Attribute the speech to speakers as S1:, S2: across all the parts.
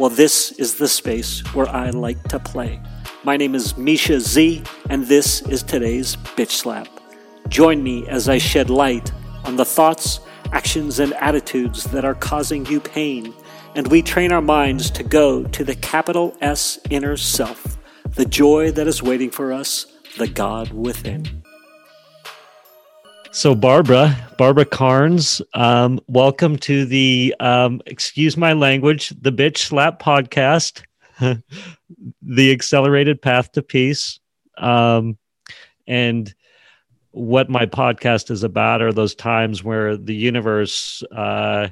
S1: Well, this is the space where I like to play. My name is Misha Z, and this is today's Bitch Slap. Join me as I shed light on the thoughts, actions, and attitudes that are causing you pain, and we train our minds to go to the capital S inner self, the joy that is waiting for us, the God within. So, Barbara, Barbara Karnes, um, welcome to the, um, excuse my language, the Bitch Slap podcast, the accelerated path to peace. Um, and what my podcast is about are those times where the universe uh,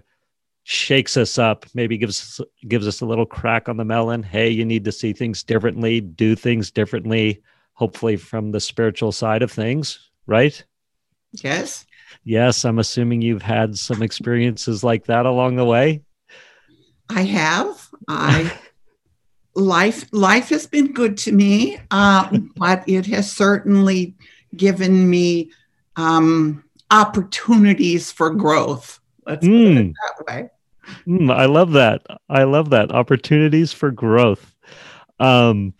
S1: shakes us up, maybe gives gives us a little crack on the melon. Hey, you need to see things differently, do things differently, hopefully from the spiritual side of things, right?
S2: Yes.
S1: Yes, I'm assuming you've had some experiences like that along the way.
S2: I have. I life life has been good to me, uh, but it has certainly given me um, opportunities for growth. Let's mm. put it hmm. that way.
S1: Mm, I love that. I love that opportunities for growth. Um,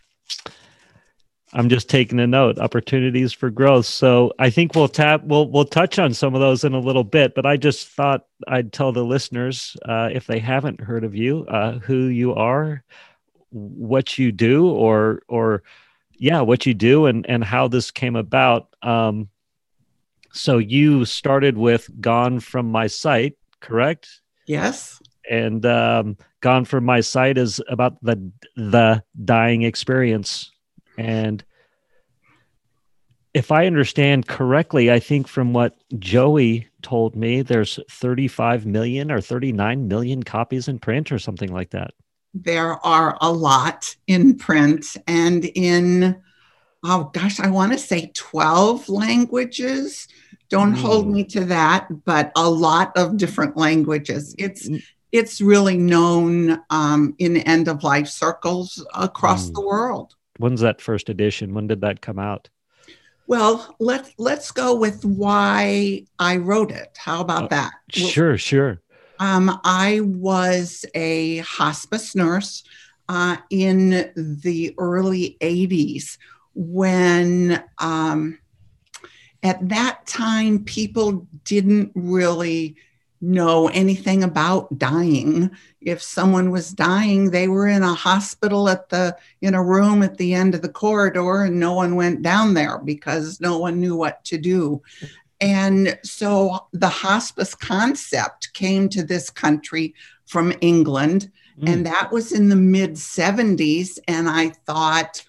S1: I'm just taking a note. Opportunities for growth. So I think we'll tap. We'll we'll touch on some of those in a little bit. But I just thought I'd tell the listeners uh, if they haven't heard of you, uh, who you are, what you do, or or yeah, what you do, and and how this came about. Um, so you started with "Gone from My Sight," correct?
S2: Yes.
S1: And um, "Gone from My Sight" is about the the dying experience and if I understand correctly, I think from what Joey told me, there's 35 million or 39 million copies in print or something like that.
S2: There are a lot in print and in, oh gosh, I want to say 12 languages. Don't mm. hold me to that, but a lot of different languages. It's mm. it's really known um, in end of life circles across mm. the world.
S1: When's that first edition? When did that come out?
S2: Well, let let's go with why I wrote it. How about uh, that?
S1: Sure, sure.
S2: Um, I was a hospice nurse uh, in the early '80s when, um, at that time, people didn't really know anything about dying. If someone was dying, they were in a hospital at the in a room at the end of the corridor and no one went down there because no one knew what to do. And so the hospice concept came to this country from England mm. and that was in the mid 70s and I thought,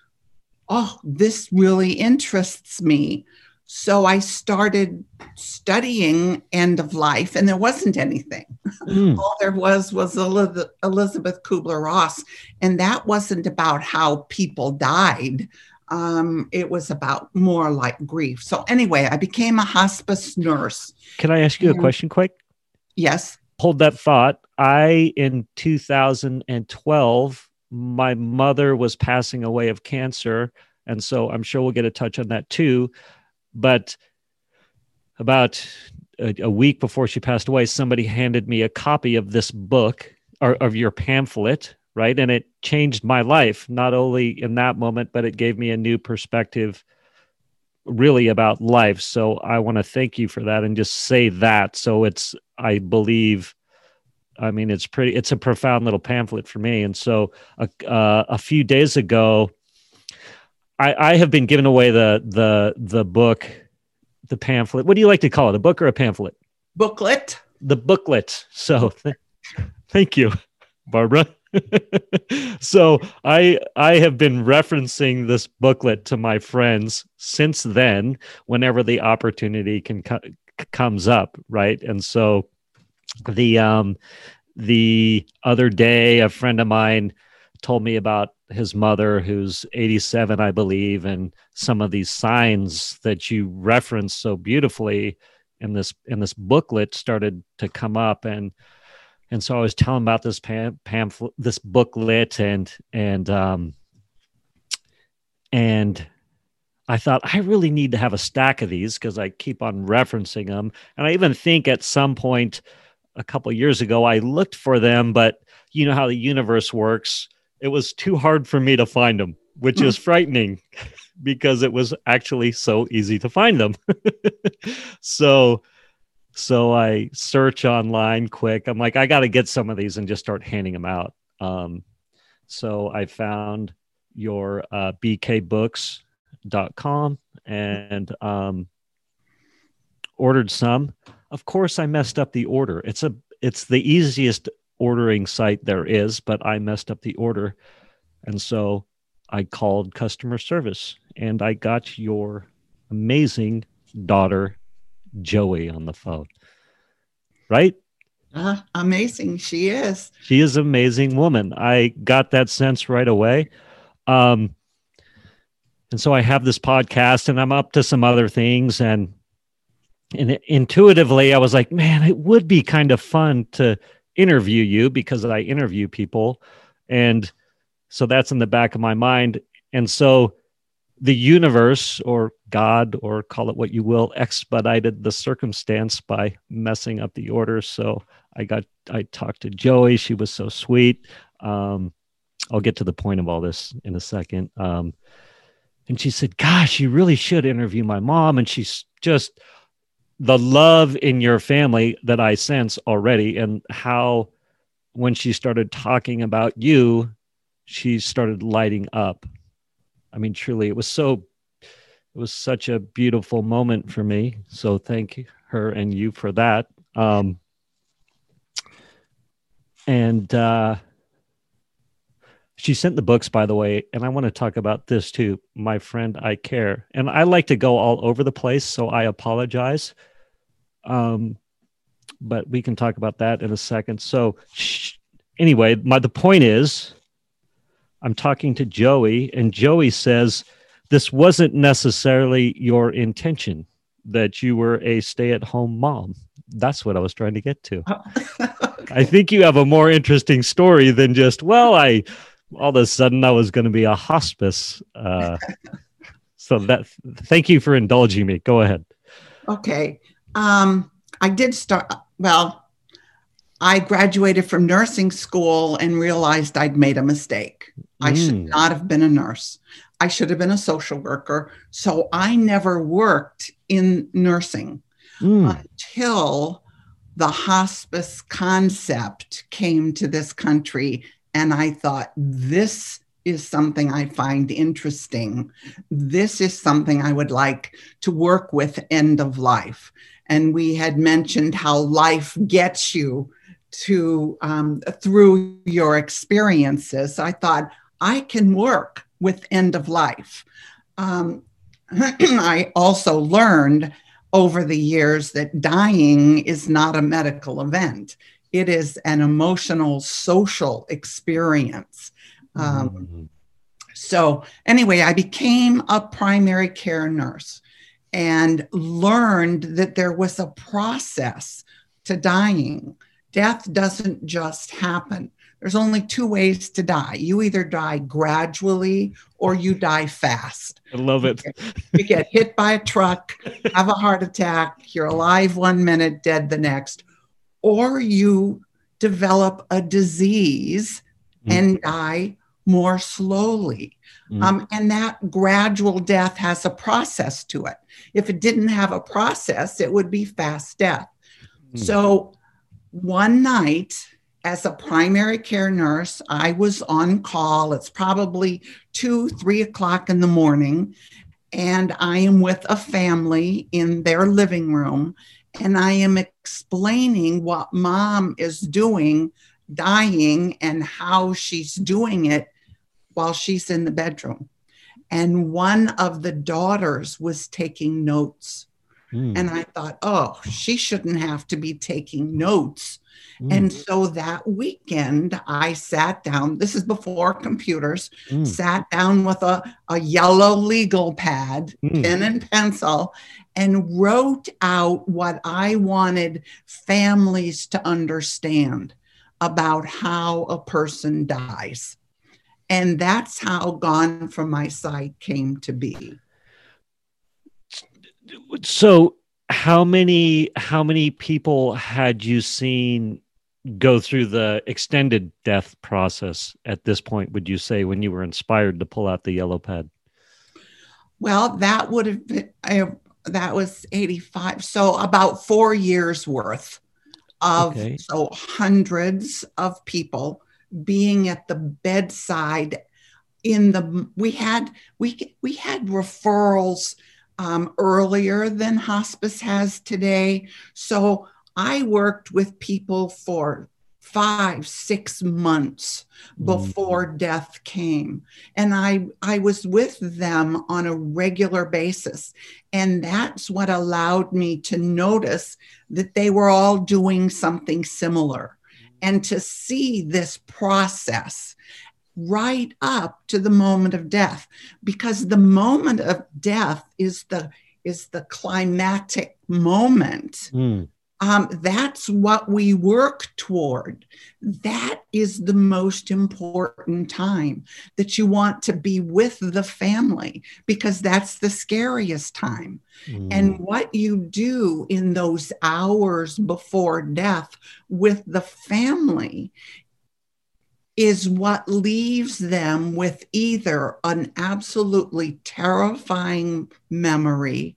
S2: "Oh, this really interests me." So I started studying end of life, and there wasn't anything. Mm. All there was was Elizabeth Kubler Ross, and that wasn't about how people died. Um, it was about more like grief. So, anyway, I became a hospice nurse.
S1: Can I ask you and, a question quick?
S2: Yes.
S1: Hold that thought. I, in 2012, my mother was passing away of cancer. And so I'm sure we'll get a touch on that too but about a, a, week before she passed away, somebody handed me a copy of this book or of your pamphlet, right? And it changed my life, not only in that moment, but it gave me a new perspective really about life. So I want to thank you for that and just say that. So it's, I believe, I mean, it's pretty, it's a profound little pamphlet for me. And so uh, a few days ago, I, I have been giving away the the the book, the pamphlet. What do you like to call it? A book or a pamphlet?
S2: Booklet.
S1: The booklet. So th- thank you, Barbara. so I I have been referencing this booklet to my friends since then whenever the opportunity can co- comes up right and so the um the other day a friend of mine told me about his mother, who's 87, I believe, and some of these signs that you reference so beautifully in this in this booklet started to come up and and so I was telling about this pam- pamphlet, this booklet, and and um, and I thought I really need to have a stack of these because I keep on referencing them, and I even think at some point a couple years ago I looked for them, but you know how the universe works. It was too hard for me to find them, which is frightening because it was actually so easy to find them. so so I search online quick. I'm like, I got to get some of these and just start handing them out. Um, so I found your uh, bkbooks.com and um, ordered some. Of course, I messed up the order. It's a it's the easiest ordering site there is, but I messed up the order, and so I called customer service and I got your amazing daughter Joey on the phone. Right?
S2: Uh, amazing. She is.
S1: She is an amazing woman. I got that sense right away. Um, and so I have this podcast and I'm up to some other things. And, and intuitively, I was like, man, it would be kind of fun to interview you because I interview people. And so that's in the back of my mind. And so the universe or God or call it what you will expedited the circumstance by messing up the order. So I got I talked to Joey. She was so sweet. Um, I'll get to the point of all this in a second. Um, and she said, "Gosh, you really should interview my mom." And she's just the love in your family that I sense already, and how when she started talking about you, she started lighting up I mean, truly, it was so, it was such a beautiful moment for me. So thank her and you for that. Um, and uh, she sent the books, by the way, and I want to talk about this too. My friend, I care, and I like to go all over the place, so I apologize. Um, but we can talk about that in a second. So, sh- anyway, my the point is I'm talking to Joey, and Joey says this wasn't necessarily your intention that you were a stay at home mom. That's what I was trying to get to. Oh, okay. I think you have a more interesting story than just, well, I all of a sudden I was going to be a hospice. Uh, so that thank you for indulging me. Go ahead.
S2: Okay. Um, I did start, well, I graduated from nursing school and realized I'd made a mistake. I should mm. not have been a nurse. I should have been a social worker. So I never worked in nursing mm. until the hospice concept came to this country. And I thought, this is something I find interesting. This is something I would like to work with end of life. And we had mentioned how life gets you to um, through your experiences. I thought I can work with end of life. Um, I also learned over the years that dying is not a medical event. It is an emotional, social experience. Um, mm-hmm. So, anyway, I became a primary care nurse and learned that there was a process to dying. Death doesn't just happen. There's only two ways to die. You either die gradually or you die fast.
S1: I love it.
S2: you get hit by a truck, have a heart attack, you're alive one minute, dead the next, or you develop a disease mm. and die more slowly. Mm. Um, and that gradual death has a process to it. If it didn't have a process, it would be fast death. Mm. So one night, as a primary care nurse, I was on call. It's probably two, three o'clock in the morning, and I am with a family in their living room, and I am explaining what mom is doing, dying, and how she's doing it while she's in the bedroom. And one of the daughters was taking notes. Mm. And I thought, oh, she shouldn't have to be taking notes. Mm. And so that weekend, I sat down. This is before computers, mm. sat down with a, a yellow legal pad, mm. pen and pencil, and wrote out what I wanted families to understand about how a person dies. And that's how Gone from My Sight came to be.
S1: So how many how many people had you seen go through the extended death process at this point would you say when you were inspired to pull out the yellow pad
S2: well that would have been I, that was 85 so about four years worth of okay. so hundreds of people being at the bedside in the we had we we had referrals um, earlier than hospice has today so i worked with people for five six months mm. before mm. death came and i i was with them on a regular basis and that's what allowed me to notice that they were all doing something similar and to see this process right up to the moment of death because the moment of death is the is the climatic moment mm um, that's what we work toward. That is the most important time that you want to be with the family because that's the scariest time. Mm. And what you do in those hours before death with the family is what leaves them with either an absolutely terrifying memory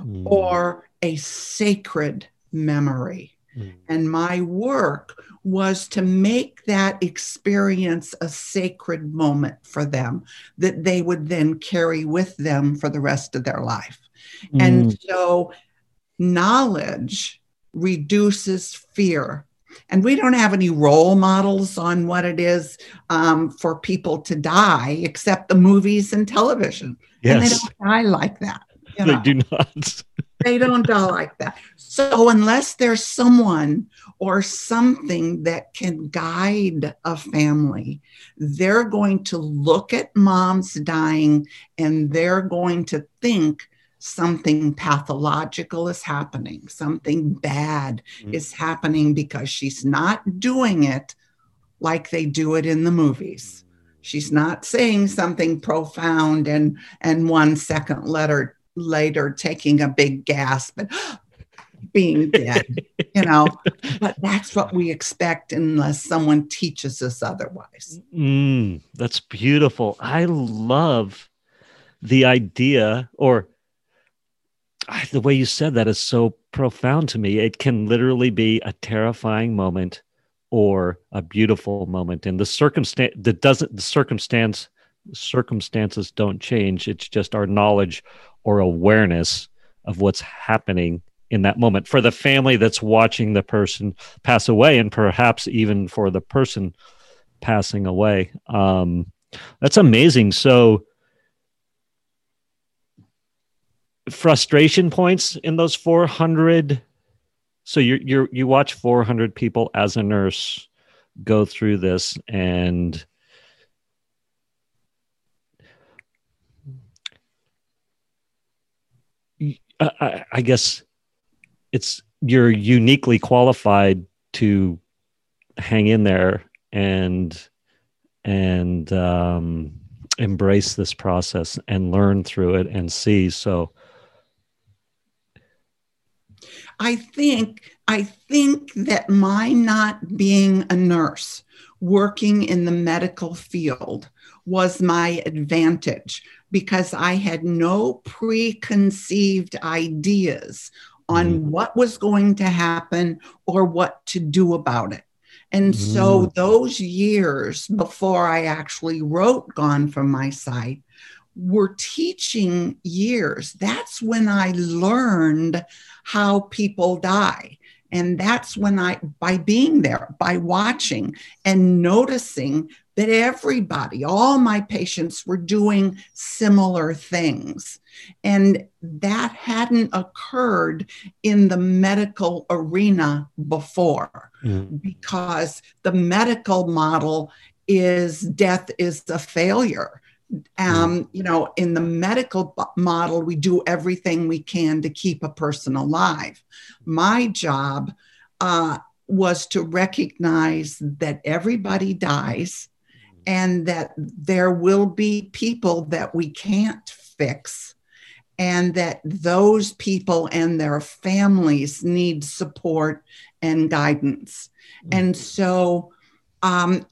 S2: mm. or a sacred memory. Mm. And my work was to make that experience a sacred moment for them that they would then carry with them for the rest of their life. Mm. And so knowledge reduces fear. And we don't have any role models on what it is um, for people to die except the movies and television. Yes. And they don't die like that.
S1: You know? They do not.
S2: they don't die like that. So, unless there's someone or something that can guide a family, they're going to look at mom's dying and they're going to think something pathological is happening, something bad mm-hmm. is happening because she's not doing it like they do it in the movies. She's not saying something profound and and one second letter later taking a big gasp and being dead, you know. But that's what we expect unless someone teaches us otherwise.
S1: Mm, that's beautiful. I love the idea, or the way you said that is so profound to me. It can literally be a terrifying moment or a beautiful moment, and the circumstance that doesn't the circumstance circumstances don't change. It's just our knowledge or awareness of what's happening in that moment. For the family that's watching the person pass away and perhaps even for the person passing away. Um, that's amazing. So frustration points in those 400 so you you you watch 400 people as a nurse go through this and I, I guess it's you're uniquely qualified to hang in there and and um, embrace this process and learn through it and see. So,
S2: I think I think that my not being a nurse, working in the medical field, was my advantage because I had no preconceived ideas on mm. what was going to happen or what to do about it. And mm. so, those years before I actually wrote Gone from My Sight were teaching years. That's when I learned how people die. And that's when I, by being there, by watching and noticing that everybody, all my patients were doing similar things. And that hadn't occurred in the medical arena before mm. because the medical model is death is a failure. Um, mm. you know, in the medical model, we do everything we can to keep a person alive. My job uh, was to recognize that everybody dies and that there will be people that we can't fix and that those people and their families need support and guidance. Mm-hmm. And so, um,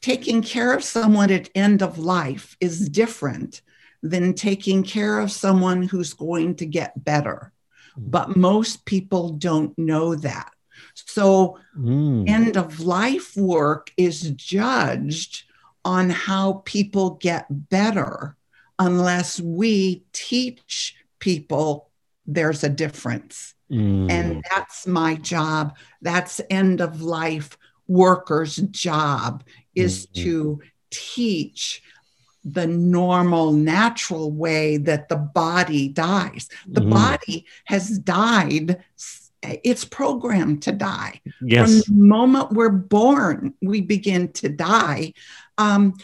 S2: taking care of someone at end of life is different than taking care of someone who's going to get better. Mm-hmm. But most people don't know that. So, mm. end of life work is judged on how people get better unless we teach people there's a difference. Mm. And that's my job. That's end of life workers' job is mm-hmm. to teach the normal, natural way that the body dies. The mm. body has died it's programmed to die.
S1: Yes.
S2: From the moment we're born, we begin to die. Um,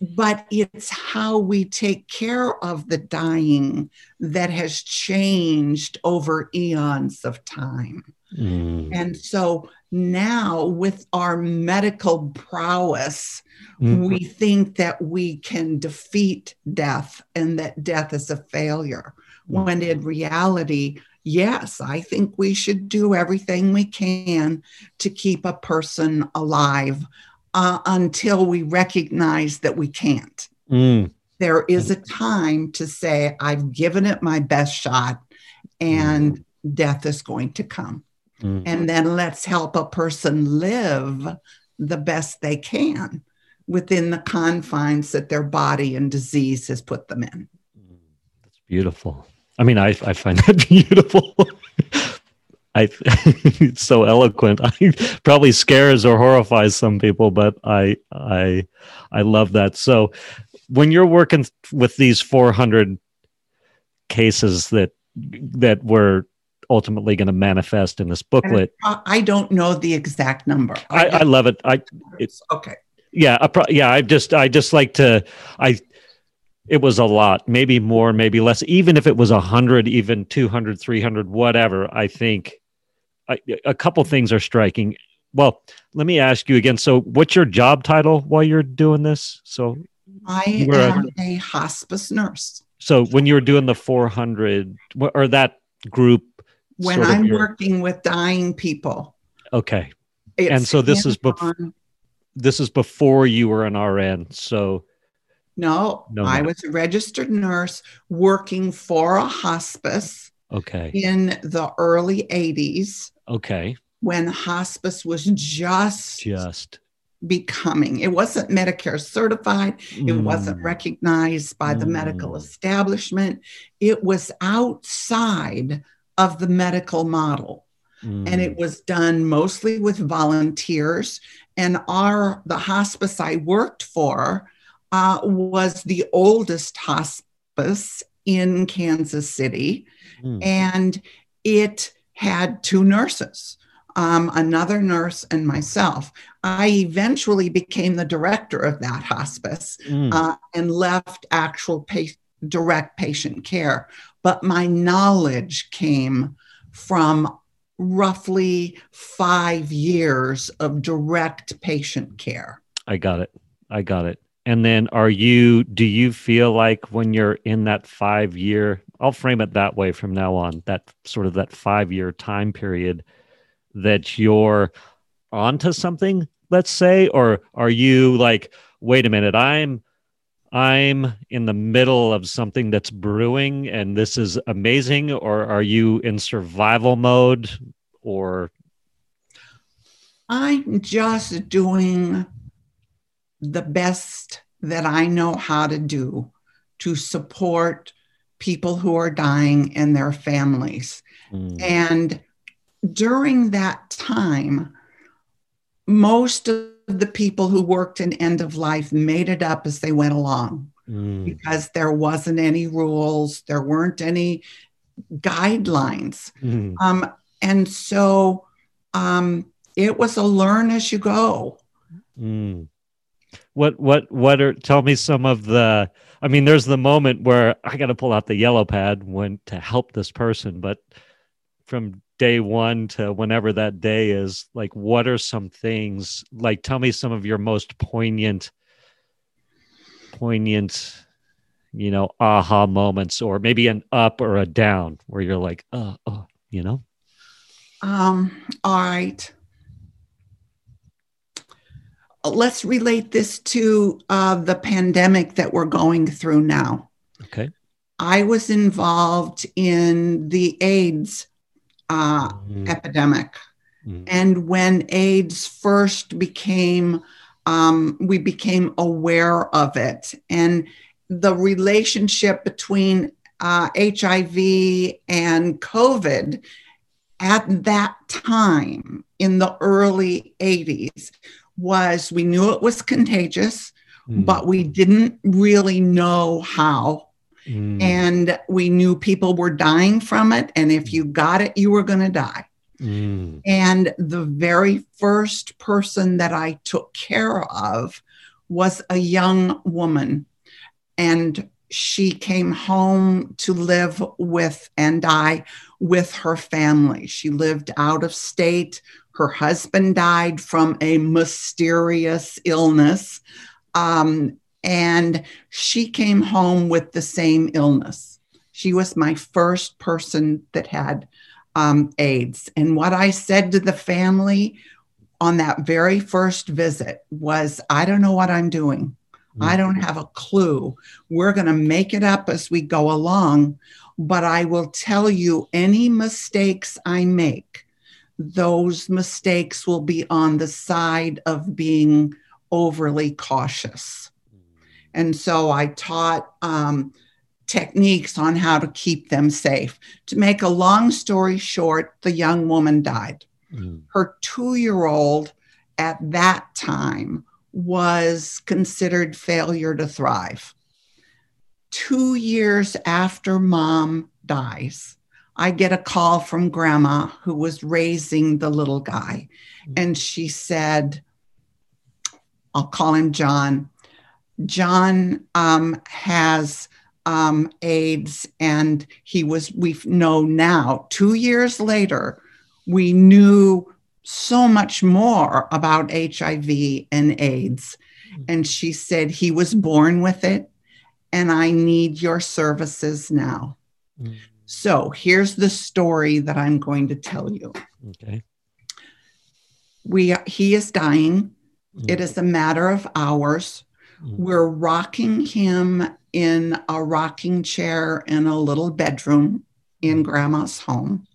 S2: but it's how we take care of the dying that has changed over eons of time. Mm. And so now, with our medical prowess, mm. we think that we can defeat death and that death is a failure, mm. when in reality, yes, I think we should do everything we can to keep a person alive uh, until we recognize that we can't. Mm. There is a time to say, I've given it my best shot and mm. death is going to come. Mm. And then let's help a person live the best they can within the confines that their body and disease has put them in.
S1: That's beautiful. I mean, I, I find that beautiful. I it's so eloquent. I probably scares or horrifies some people, but I I I love that. So when you're working with these 400 cases that that were ultimately going to manifest in this booklet,
S2: I don't know the exact number.
S1: I, I, I love it. I
S2: it's okay.
S1: Yeah, I pro- yeah. I just I just like to I it was a lot maybe more maybe less. Even if it was 100 even 200 300 whatever i think I, a couple things are striking. Well let me ask you again. So what's your job title while you're doing this? So
S2: i am a, a hospice nurse.
S1: So when you were doing the 400 or that group
S2: when i'm your, working with dying people.
S1: Okay. And so this is before this is before you were an rn so
S2: no, no I was a registered nurse working for a hospice.
S1: Okay.
S2: In the early 80s.
S1: Okay.
S2: When hospice was just
S1: just
S2: becoming. It wasn't Medicare certified. Mm. It wasn't recognized by the mm. medical establishment. It was outside of the medical model. Mm. And it mm. was done mostly with volunteers. And our the hospice I worked for uh, was the oldest hospice in Kansas City, mm. and it had two nurses. Um, another nurse and myself. I eventually became the director of that hospice mm. uh, and left actual pa- direct patient care. But my knowledge came from roughly five years of direct patient care.
S1: I got it. I got it. And then are you do you feel like when you're in that 5 year I'll frame it that way from now on that sort of that 5 year time period that you're onto something let's say? Or are you like wait a minute I'm I'm in the middle of something that's brewing and this is amazing? Or are you in survival mode or?
S2: I'm just doing the best that I know how to do to support people who are dying and their families. Mm. And during that time, most of the people who worked in end of life made it up as they went along mm. because there wasn't any rules, there weren't any guidelines. Mm. Um, and so um, it was a learn as you go.
S1: Mm. What what what are tell me some of the I mean there's the moment where I got to pull out the yellow pad when to help this person but from day 1 to whenever that day is like what are some things like tell me some of your most poignant poignant you know aha moments or maybe an up or a down where you're like oh oh you know?
S2: Um all right let's relate this to uh, the pandemic that we're going through now.
S1: Okay.
S2: I was involved in the AIDS uh, mm. epidemic. Mm. And when AIDS first became, um, we became aware of it. And the relationship between uh, HIV and COVID at that time in the early 80s was we knew it was contagious, mm. but we didn't really know how. Mm. And we knew people were dying from it. And if you got it, you were going to die. Mm. And the very first person that I took care of was a young woman. And she came home to live with and die with her family. She lived out of state. Her husband died from a mysterious illness. Um, and she came home with the same illness. She was my first person that had um, AIDS. And what I said to the family on that very first visit was I don't know what I'm doing. I mm. don't have a clue. We're going to make it up as we go along, but I will tell you any mistakes I make those mistakes will be on the side of being overly cautious. And so I taught um, techniques on how to keep them safe. To make a long story short, the young woman died. Mm. Her two year old at that time was considered failure to thrive. Two years after mom dies, I get a call from grandma who was raising the little guy. Mm-hmm. And she said, I'll call him John. John um, has um, AIDS, and he was, we know now, two years later, we knew so much more about HIV and AIDS. Mm-hmm. And she said, he was born with it, and I need your services now. Mm-hmm. So here's the story that I'm going to tell you.
S1: Okay.
S2: We he is dying. Mm. It is a matter of hours. Mm. We're rocking him in a rocking chair in a little bedroom in grandma's home.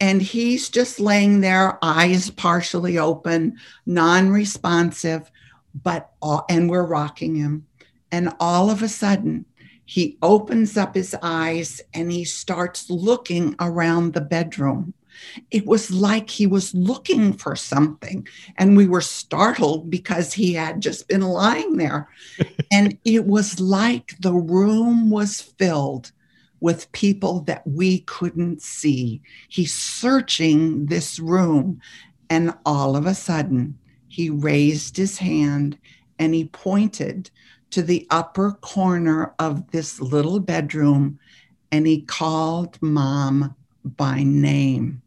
S2: And he's just laying there, eyes partially open, non responsive, but all, and we're rocking him. And all of a sudden, he opens up his eyes and he starts looking around the bedroom. It was like he was looking for something, and we were startled because he had just been lying there. and it was like the room was filled with people that we couldn't see. He's searching this room, and all of a sudden, he raised his hand and he pointed to the upper corner of this little bedroom and he called mom by name.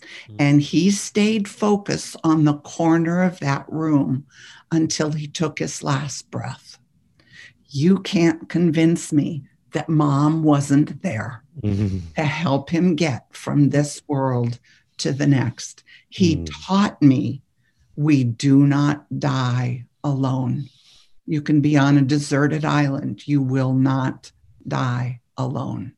S2: Mm-hmm. And he stayed focused on the corner of that room until he took his last breath. You can't convince me that mom wasn't there mm-hmm. to help him get from this world to the next. He mm. taught me we do not die alone. You can be on a deserted island. You will not die alone.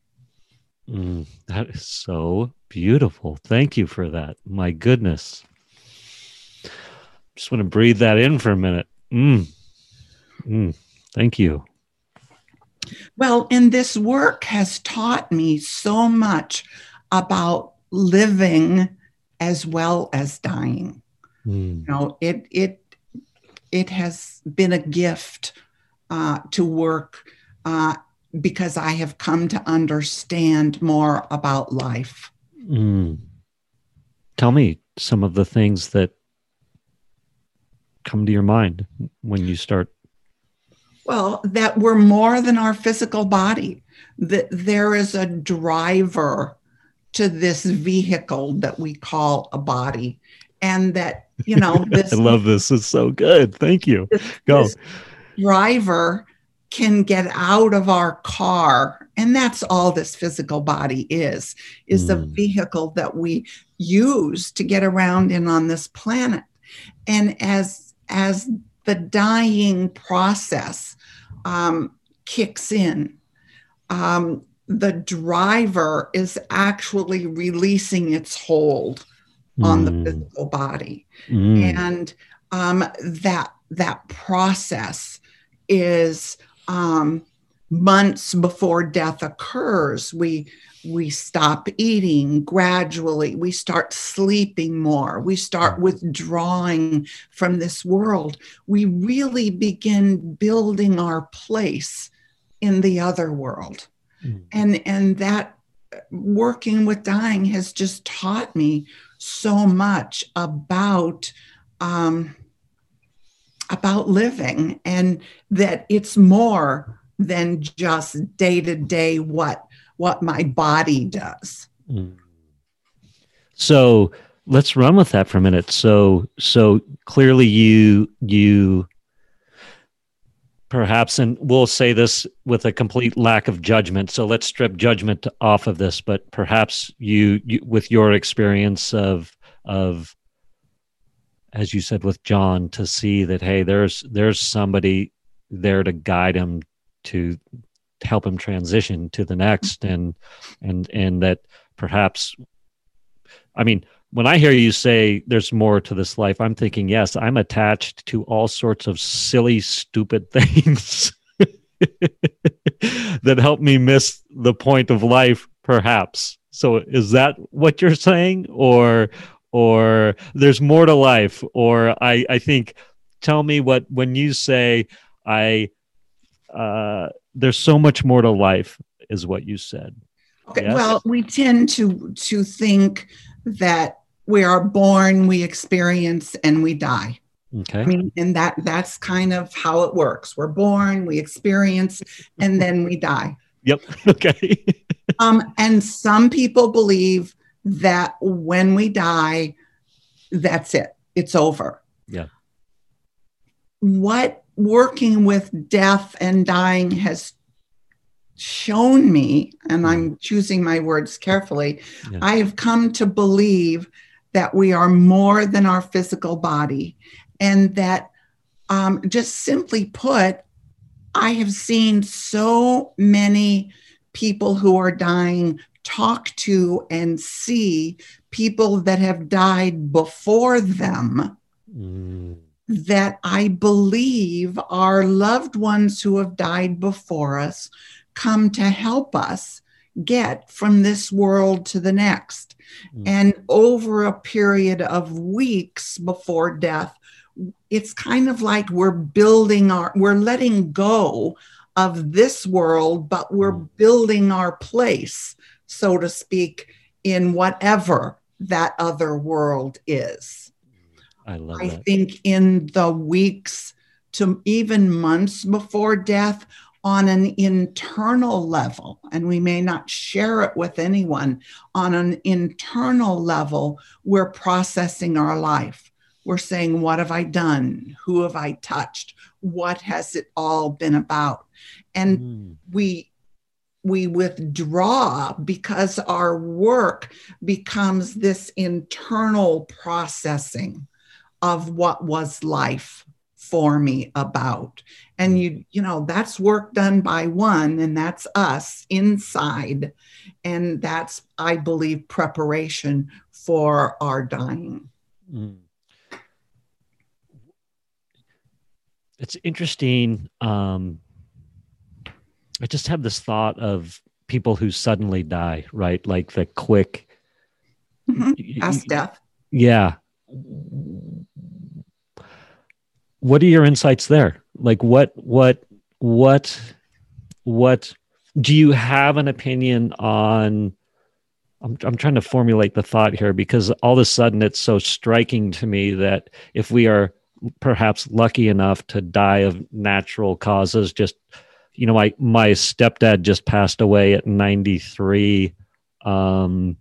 S1: Mm, that is so beautiful. Thank you for that. My goodness. Just want to breathe that in for a minute. Mm. Mm. Thank you.
S2: Well, and this work has taught me so much about living as well as dying.
S1: Mm.
S2: You know, it it it has been a gift uh, to work uh, because I have come to understand more about life.
S1: Mm. Tell me some of the things that come to your mind when you start
S2: Well, that we're more than our physical body, that there is a driver to this vehicle that we call a body. And that, you know, this
S1: I love this. It's so good. Thank you. Go.
S2: this driver can get out of our car and that's all this physical body is is the
S1: Mm.
S2: vehicle that we use to get around in on this planet and as as the dying process um, kicks in um, the driver is actually releasing its hold on the
S1: Mm.
S2: physical body
S1: Mm.
S2: and um, that that process is um, months before death occurs we we stop eating gradually we start sleeping more we start withdrawing from this world we really begin building our place in the other world
S1: Mm.
S2: and and that working with dying has just taught me so much about um, about living and that it's more than just day to day what what my body does.
S1: So let's run with that for a minute. So so clearly you you perhaps and we'll say this with a complete lack of judgment. So let's strip judgment off of this, but perhaps you, you with your experience of of as you said with John to see that hey there's there's somebody there to guide him to help him transition to the next and and and that perhaps I mean, when I hear you say there's more to this life, I'm thinking, yes, I'm attached to all sorts of silly, stupid things that help me miss the point of life, perhaps. So is that what you're saying? Or or there's more to life? Or I, I think tell me what when you say I uh there's so much more to life is what you said.
S2: okay
S1: Yes.
S2: well we tend to to think that we are born we experience and we die
S1: Okay.
S2: I mean, and that that's kind of how it works. We're born, we experience, and then we die.
S1: Yep. Okay.
S2: Um, and some people believe that when we die, that's it. It's over.
S1: Yeah.
S2: What working with death and dying has shown me, and I'm choosing my words carefully,
S1: Yeah.
S2: I have come to believe that we are more than our physical body, and that um, just simply put, I have seen so many people who are dying talk to and see people that have died before them
S1: Mm.
S2: that I believe our loved ones who have died before us come to help us get from this world to the next.
S1: Mm.
S2: And over a period of weeks before death, it's kind of like we're building our, we're letting go of this world, but we're
S1: Mm.
S2: building our place, so to speak, in whatever that other world is.
S1: I love
S2: I
S1: that.
S2: think in the weeks to even months before death, on an internal level, and we may not share it with anyone, on an internal level, we're processing our life. We're saying, What have I done? Who have I touched? What has it all been about? And
S1: Mm.
S2: we we withdraw because our work becomes this internal processing of what was life for me about and you you know that's work done by one and that's us inside and that's i believe preparation for our dying
S1: Mm. It's interesting. Um, I just have this thought of people who suddenly die, right? Like the quick
S2: Mhm.
S1: y-
S2: death
S1: yeah. What are your insights there? Like what what what what do you have an opinion on I'm, I'm trying to formulate the thought here because all of a sudden it's so striking to me that if we are perhaps lucky enough to die of natural causes just you know my my stepdad just passed away at 93 um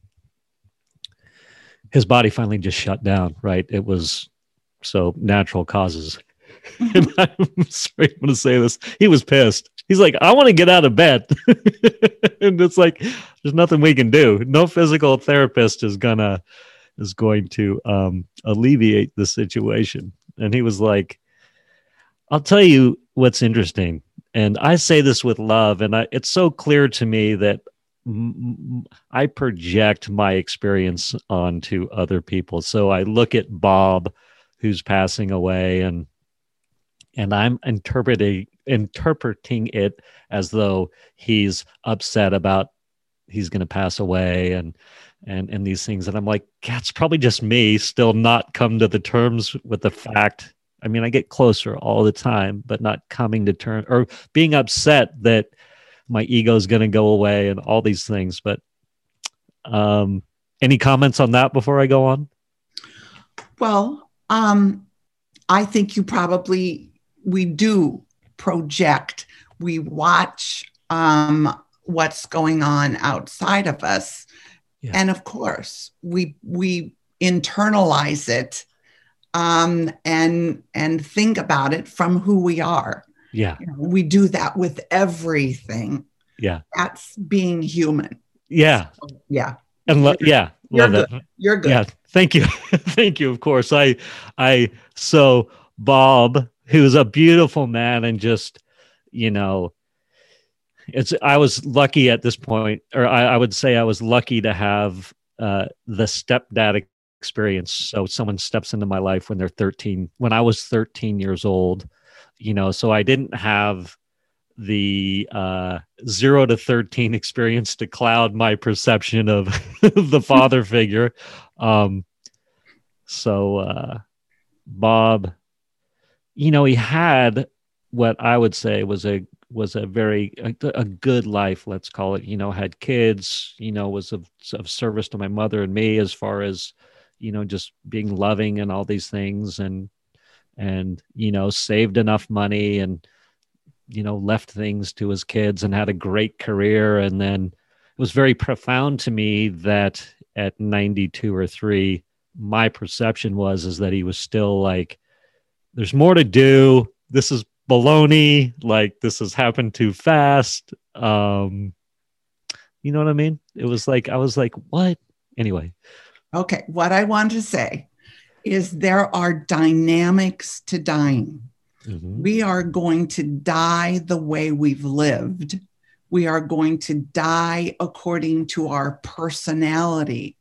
S1: his body finally just shut down right? It was so natural causes and i'm i'm going to say this. He was pissed. He's like i want to get out of bed. And it's like there's nothing we can do. No physical therapist is gonna is going to um alleviate the situation. And he was like i'll tell you what's interesting. And i say this with love and I, it's so clear to me that i project my experience onto other people. So i look at bob who's passing away and and i'm interpreting interpreting it as though he's upset about he's going to pass away and and and these things. And i'm like that's probably just me still not come to the terms with the fact. I mean i get closer all the time but not coming to terms or being upset that my ego is going to go away and all these things but um any comments on that before i go on?
S2: Well um i think you probably we do project we watch um what's going on outside of us. Yeah. and of course we we internalize it um, and and think about it from who we are.
S1: Yeah.
S2: You know, we do that with everything.
S1: Yeah.
S2: That's being human.
S1: Yeah.
S2: So, yeah.
S1: And lo- yeah
S2: you're good. That. you're good.
S1: Yeah. Thank you. Thank you. Of course. I i so bob who's a beautiful man and just you know it's i was lucky at this point or i, I would say i was lucky to have uh, the stepdad experience. So someone steps into my life when they're 13 when i was 13 years old you know so i didn't have the uh, 0 to 13 experience to cloud my perception of the father figure. Um, so uh, bob you know he had what i would say was a was a very a, a, good life let's call it you know had kids you know was of, of service to my mother and me as far as you know just being loving and all these things and and you know saved enough money and you know left things to his kids and had a great career. And then it was very profound to me that at 92 or 3 my perception was is that he was still like there's more to do. This is baloney. Like this has happened too fast. Um you know what i mean? It was like i was like what? Anyway.
S2: Okay what i want to say is there are dynamics to dying. Mm-hmm. we are going to die the way we've lived. We are going to die according to our personality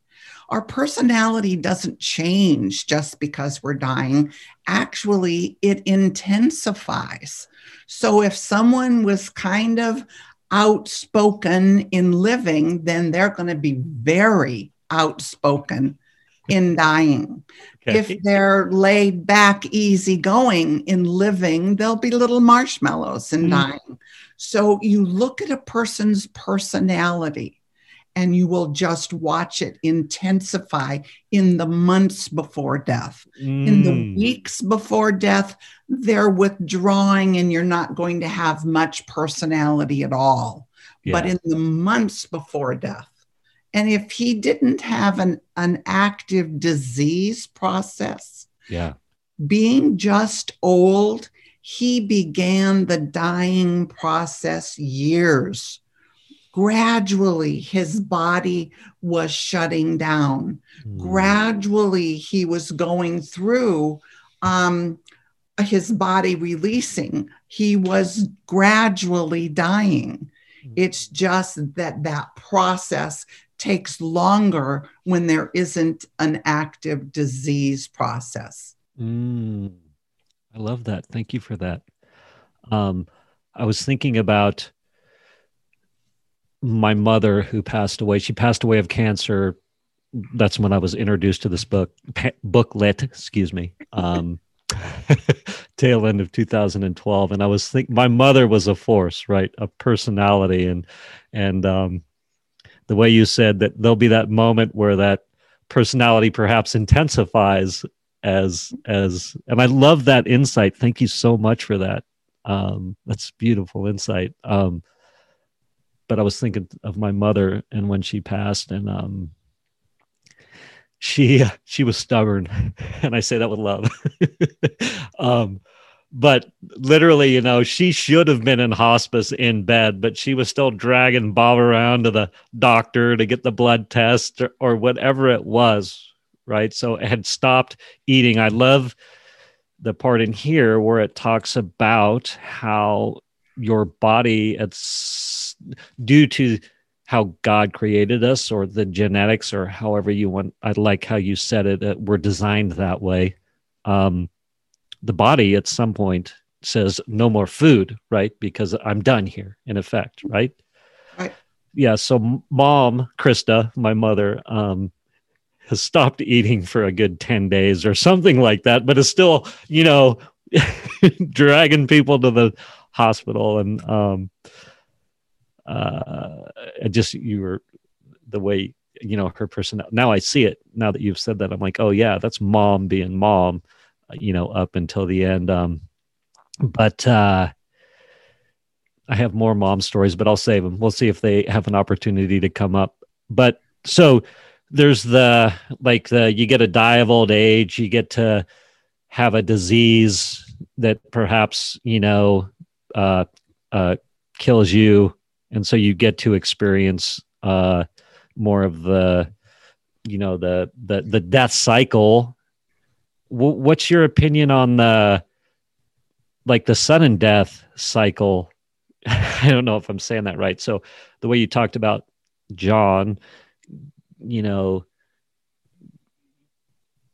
S2: our personality doesn't change just because we're dying. Actually, it intensifies. So if someone was kind of outspoken in living, then they're going to be very outspoken in dying. Okay. If they're laid back, easygoing in living, they'll be little marshmallows in mm. dying. So you look at a person's personality and you will just watch it intensify in the months before death. Mm. In the mm. weeks before death, they're withdrawing and you're not going to have much personality at all. Yeah. But in the months before death, and if he didn't have an, an active disease process,
S1: yeah.
S2: being just old, he began the dying process years gradually his body was shutting down. Mm. Gradually, he was going through um, his body releasing. He was gradually dying. Mm. It's just that that process takes longer when there isn't an active disease process.
S1: Mm. I love that. Thank you for that. Um, I was thinking about my mother who passed away she passed away of cancer. That's when I was introduced to this book, booklet, excuse me. Um, tail end of 2012 and i was think my mother was a force right? A personality. And and um the way you said that there'll be that moment where that personality perhaps intensifies as as and i love that insight. Thank you so much for that. Um that's beautiful insight. Um but i was thinking of my mother and when she passed and um she she was stubborn and i say that with love. Um but literally you know she should have been in hospice in bed but she was still dragging bob around to the doctor to get the blood test or, or whatever it was right? So it had stopped eating. I love the part in here where it talks about how your body it's due to how God created us or the genetics or however you want. I like how you said it. Uh, we're designed that way. Um, the body at some point says no more food, right? Because I'm done here, in effect, right?
S2: Right.
S1: Yeah. So, mom, Krista, my mother, um, has stopped eating for a good 10 days or something like that, but is still, you know, dragging people to the hospital. And, um, uh, just you were the way you know her person. Now I see it. Now that you've said that, I'm like, oh yeah, that's mom being mom. Uh, you know, up until the end. Um, but uh, I have more mom stories, but I'll save them. We'll see if they have an opportunity to come up. But so there's the like the you get a die of old age, you get to have a disease that perhaps you know uh, uh, kills you and so you get to experience uh, more of the you know the the the death cycle. W- what's your opinion on the like the sudden death cycle? I don't know if i'm saying that right. So the way you talked about john you know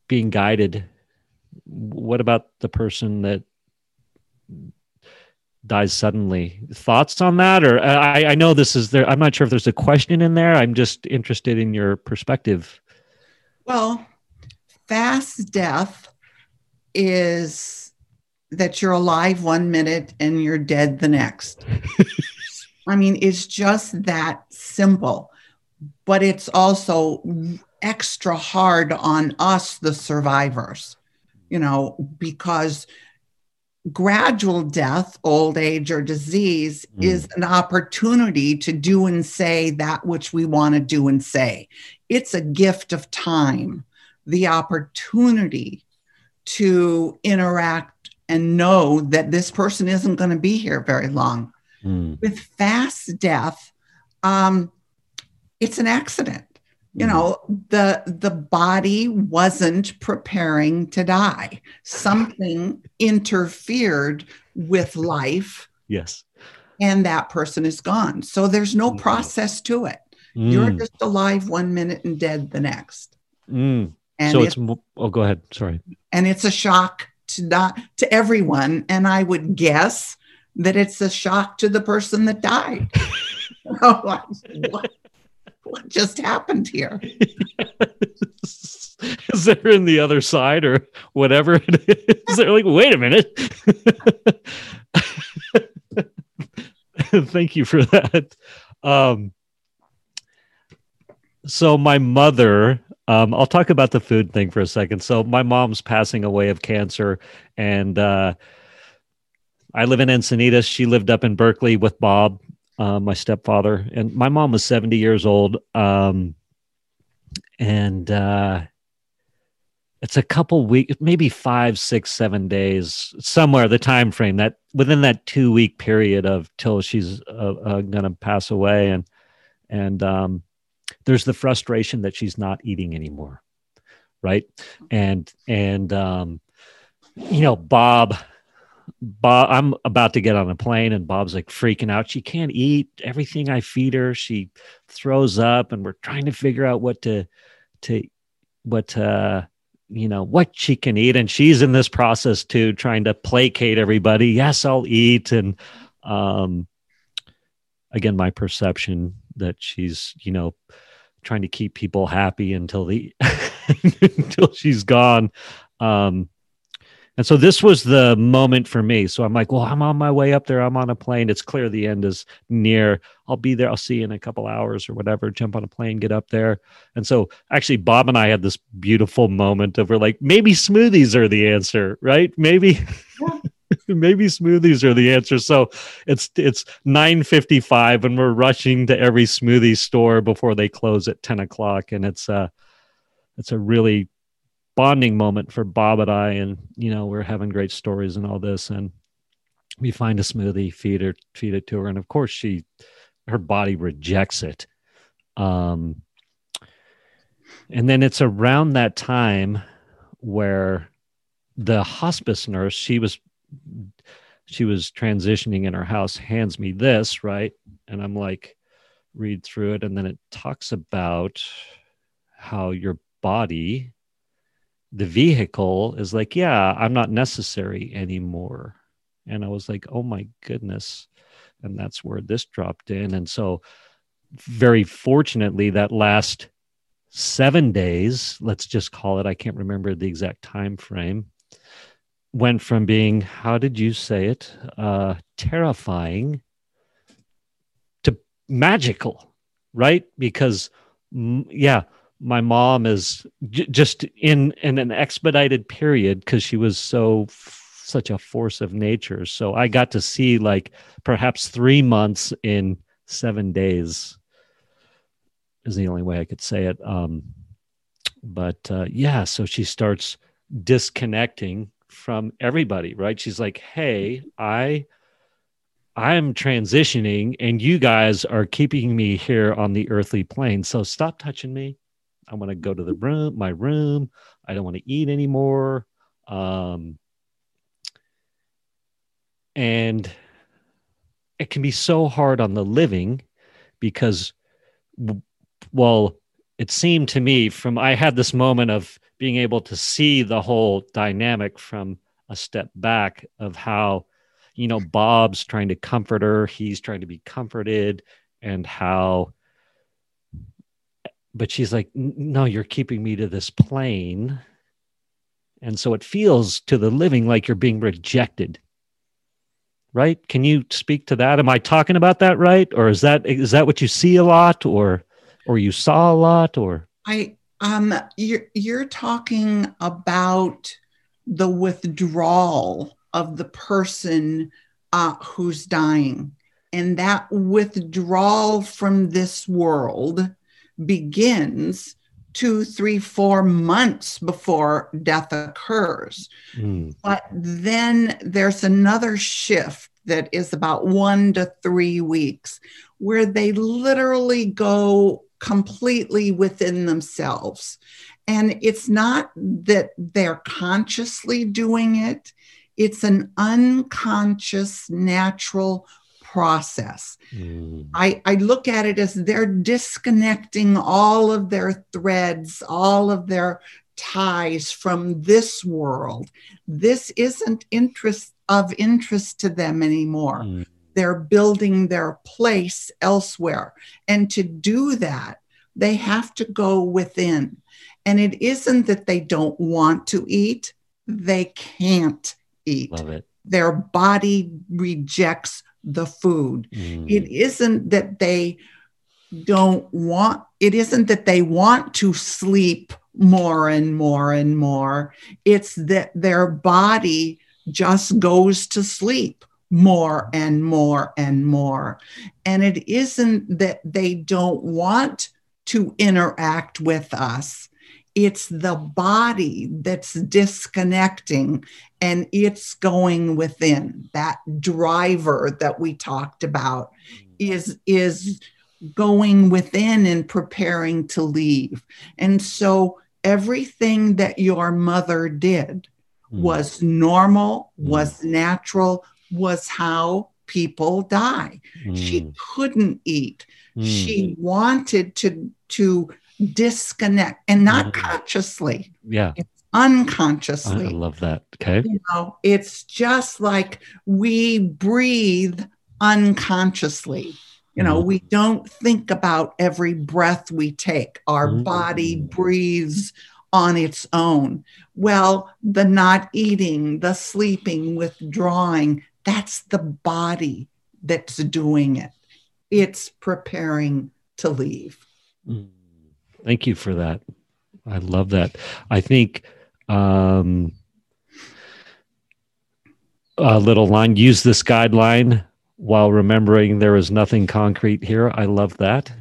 S1: being guided what about the person that dies suddenly. Thoughts on that? Or uh, I, I know this is there. I'm not sure if there's a question in there. I'm just interested in your perspective.
S2: Well, fast death is that you're alive one minute and you're dead the next. I mean, it's just that simple, but it's also extra hard on us, the survivors, you know, because gradual death, old age, or disease mm. is an opportunity to do and say that which we want to do and say. It's a gift of time, the opportunity to interact and know that this person isn't going to be here very long. Mm. With fast death, um, it's an accident you mm-hmm. know the the body wasn't preparing to die. Something interfered with life
S1: yes.
S2: and that person is gone. So there's no mm. process to it. Mm. you're just alive one minute and dead the next.
S1: Mm. and so it's, it's oh go ahead. Sorry.
S2: And it's a shock to not to everyone. And i would guess that it's a shock to the person that died. Oh, what? just happened here?
S1: is there in the other side or whatever it is? They're like, wait a minute. Thank you for that. Um, so my mother, um, I'll talk about the food thing for a second. So my mom's passing away of cancer, and uh, I live in Encinitas. She lived up in Berkeley with Bob, uh, my stepfather, and my mom was 70 years old. Um, and uh, it's a couple weeks, maybe five, six, seven days, somewhere the time frame that within that two week period of till she's uh, uh, gonna pass away, and and um, there's the frustration that she's not eating anymore, right? And and um, you know, Bob Bob, I'm about to get on a plane, and Bob's like freaking out. She can't eat everything I feed her. She throws up, and we're trying to figure out what to, to, what, uh, you know, what she can eat. And she's in this process too, trying to placate everybody. Yes, I'll eat. And, um, again, my perception that she's, you know, trying to keep people happy until the until she's gone. Um, and so this was the moment for me. So I'm like, well, I'm on my way up there. I'm on a plane. It's clear the end is near. I'll be there. I'll see you in a couple hours or whatever. Jump on a plane, get up there. And so actually, Bob and I had this beautiful moment of we're like, maybe smoothies are the answer, right? Maybe. maybe smoothies are the answer so it's it's 9.55 and we're rushing to every smoothie store before they close at 10 o'clock and it's uh it's a really bonding moment for Bob and I, and you know we're having great stories and all this, and we find a smoothie, feed her, feed it to her, and of course she, her body rejects it. Um, and then it's around that time where the hospice nurse, she was, she was transitioning in her house, hands me this right, and I'm like, read through it, and then it talks about how your body the vehicle is like, yeah, I'm not necessary anymore. And I was like, oh my goodness. And that's where this dropped in. And so, very fortunately, that last seven days, let's just call it, I can't remember the exact time frame, went from being, how did you say it, uh, terrifying to magical, right? Because, yeah, my mom is j- just in in an expedited period because she was so f- such a force of nature. So i got to see like perhaps three months in seven days is the only way i could say it um but uh, yeah so she starts disconnecting from everybody right? She's like hey i i'm transitioning and you guys are keeping me here on the earthly plane so stop touching me I want to go to the room, my room. I don't want to eat anymore. Um, and it can be so hard on the living because, well, it seemed to me from I had this moment of being able to see the whole dynamic from a step back of how, you know, Bob's trying to comfort her, he's trying to be comforted, and how but she's like no you're keeping me to this plane. And so it feels to the living like you're being rejected. Right? Can you speak to that? Am i talking about that right? Or is that is that what you see a lot or or you saw a lot or?
S2: I um you're you're talking about the withdrawal of the person uh, who's dying. And that withdrawal from this world begins two, three, four months before death occurs. Mm. But then there's another shift that is about one to three weeks where they literally go completely within themselves. And it's not that they're consciously doing it, it's an unconscious, natural process. Mm. I, I look at it as they're disconnecting all of their threads, all of their ties from this world. This isn't interest of interest to them anymore. Mm. They're building their place elsewhere. And to do that, they have to go within. And it isn't that they don't want to eat, they can't eat.
S1: Love it.
S2: Their body rejects the food. Mm. It isn't that they don't want, it isn't that they want to sleep more and more and more. It's that their body just goes to sleep more and more and more. And it isn't that they don't want to interact with us. It's the body that's disconnecting and it's going within that driver that we talked about is is going within and preparing to leave and so everything that your mother did mm. was normal mm. was natural was how people die mm. she couldn't eat she wanted to to disconnect and not mm. consciously
S1: yeah
S2: it's unconsciously.
S1: I love that. Okay.
S2: You know, it's just like we breathe unconsciously. You know, we don't think about every breath we take. Our
S1: Mm.
S2: body breathes on its own. Well, the not eating, the sleeping, withdrawing, that's the body that's doing it. It's preparing to leave.
S1: Mm. Thank you for that. I love that. I think um, a little line use this guideline while remembering there is nothing concrete here. I love that.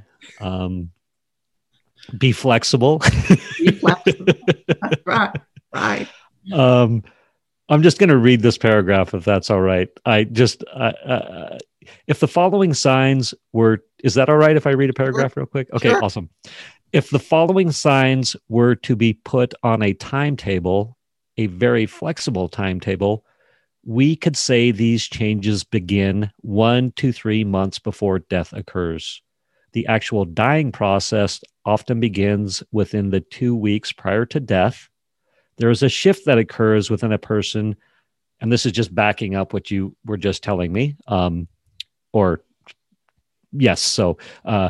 S1: Um, be flexible.
S2: Be flexible. right, right.
S1: um, I'm just going to read this paragraph if that's all right. I just, uh, uh, if the following signs were, is that all right if I read a paragraph real quick? Okay,
S2: Sure.
S1: awesome. If the following signs were to be put on a timetable, a very flexible timetable, we could say these changes begin one to three months before death occurs. The actual dying process often begins within the two weeks prior to death there is a shift that occurs within a person and this is just backing up what you were just telling me um, or yes so uh,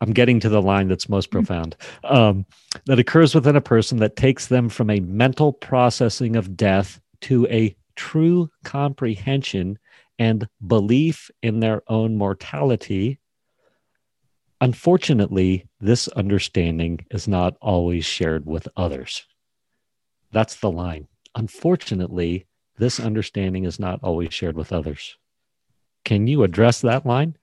S1: i'm getting to the line that's most profound um, that occurs within a person that takes them from a mental processing of death to a true comprehension and belief in their own mortality unfortunately this understanding is not always shared with others that's the line. Unfortunately, this understanding is not always shared with others. Can you address that line?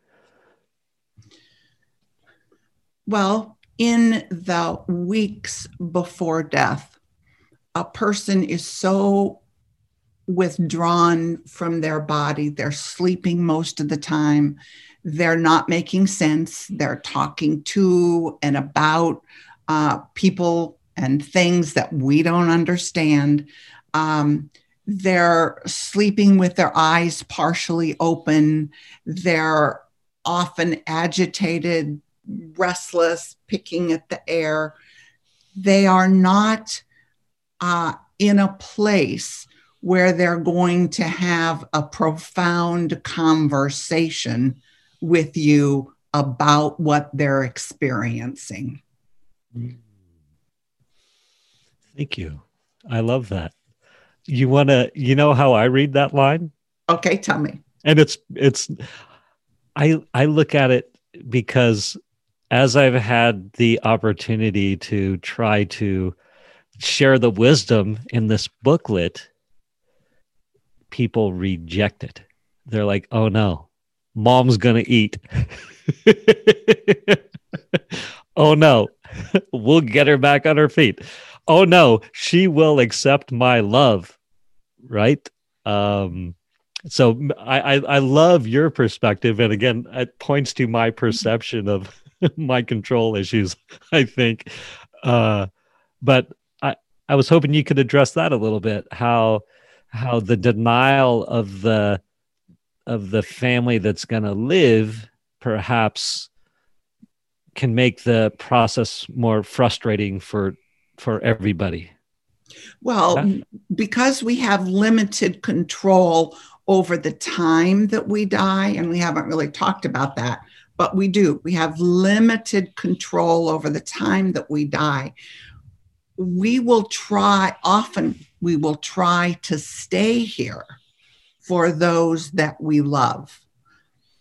S2: Well, in the weeks before death, a person is so withdrawn from their body. They're sleeping most of the time. They're not making sense. They're talking to and about uh, people and things that we don't understand. Um, they're sleeping with their eyes partially open. They're often agitated, restless, picking at the air. They are not uh, in a place where they're going to have a profound conversation with you about what they're experiencing.
S1: Thank you. I love that. You want to, you know how I read that line?
S2: Okay, tell me.
S1: And it's, it's, I, I look at it because as I've had the opportunity to try to share the wisdom in this booklet, people reject it. They're like, oh no, mom's going to eat. oh no, we'll get her back on her feet. Oh no, she will accept my love. Right. Um, so I, I, I love your perspective. And again, it points to my perception of my control issues, I think. Uh, but I, I was hoping you could address that a little bit, how how the denial of the of the family that's going to live perhaps can make the process more frustrating for for everybody
S2: Well,
S1: Yeah.
S2: because we have limited control over the time that we die, and we haven't really talked about that, but we do. We have limited control over the time that we die. We will try, often, we will try to stay here for those that we love.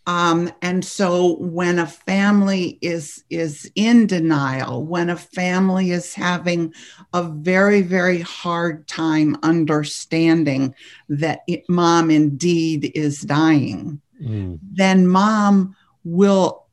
S2: Um, and so when a family is is in denial, when a family is having a very very hard time understanding that it, mom indeed is dying,
S1: Mm,
S2: then mom will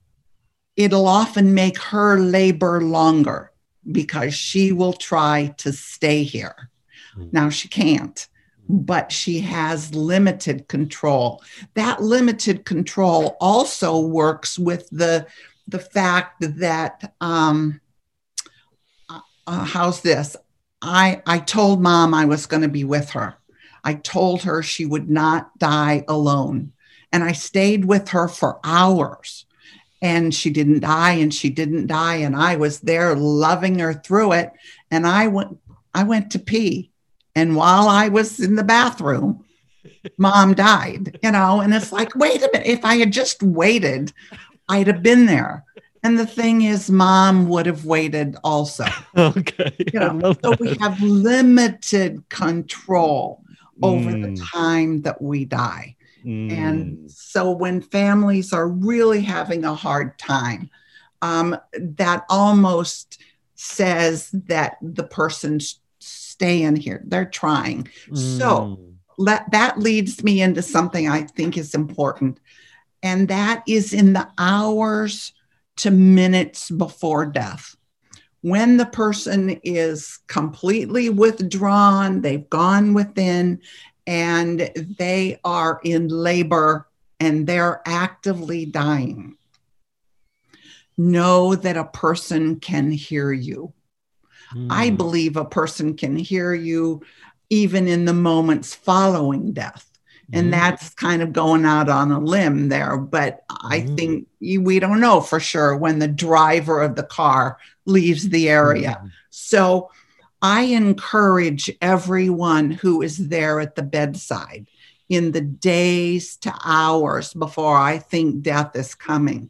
S2: it'll often make her labor longer because she will try to stay here.
S1: Mm.
S2: Now she can't, but she has limited control. That limited control also works with the the fact that um, uh, uh, how's this? I I told mom I was going to be with her. I told her she would not die alone, and I stayed with her for hours. And she didn't die, and she didn't die, and I was there loving her through it. And I went I went to pee, and while I was in the bathroom, mom died. You know, and it's like, wait a minute, if I had just waited I'd have been there. And the thing is, mom would have waited also.
S1: Okay.
S2: You know, so we have limited control over mm. the time that we die. Mm. And so when families are really having a hard time, um, that almost says that the person's staying here. They're trying. Mm. So let, that leads me into something I think is important. And that is in the hours to minutes before death. When the person is completely withdrawn, they've gone within, and they are in labor and they're actively dying. Know that a person can hear you. Mm. I hmm. believe a person can hear you even in the moments following death and mm. that's kind of going out on a limb there but i mm. think we don't know for sure when the driver of the car leaves the area mm. so i encourage everyone who is there at the bedside in the days to hours before i think death is coming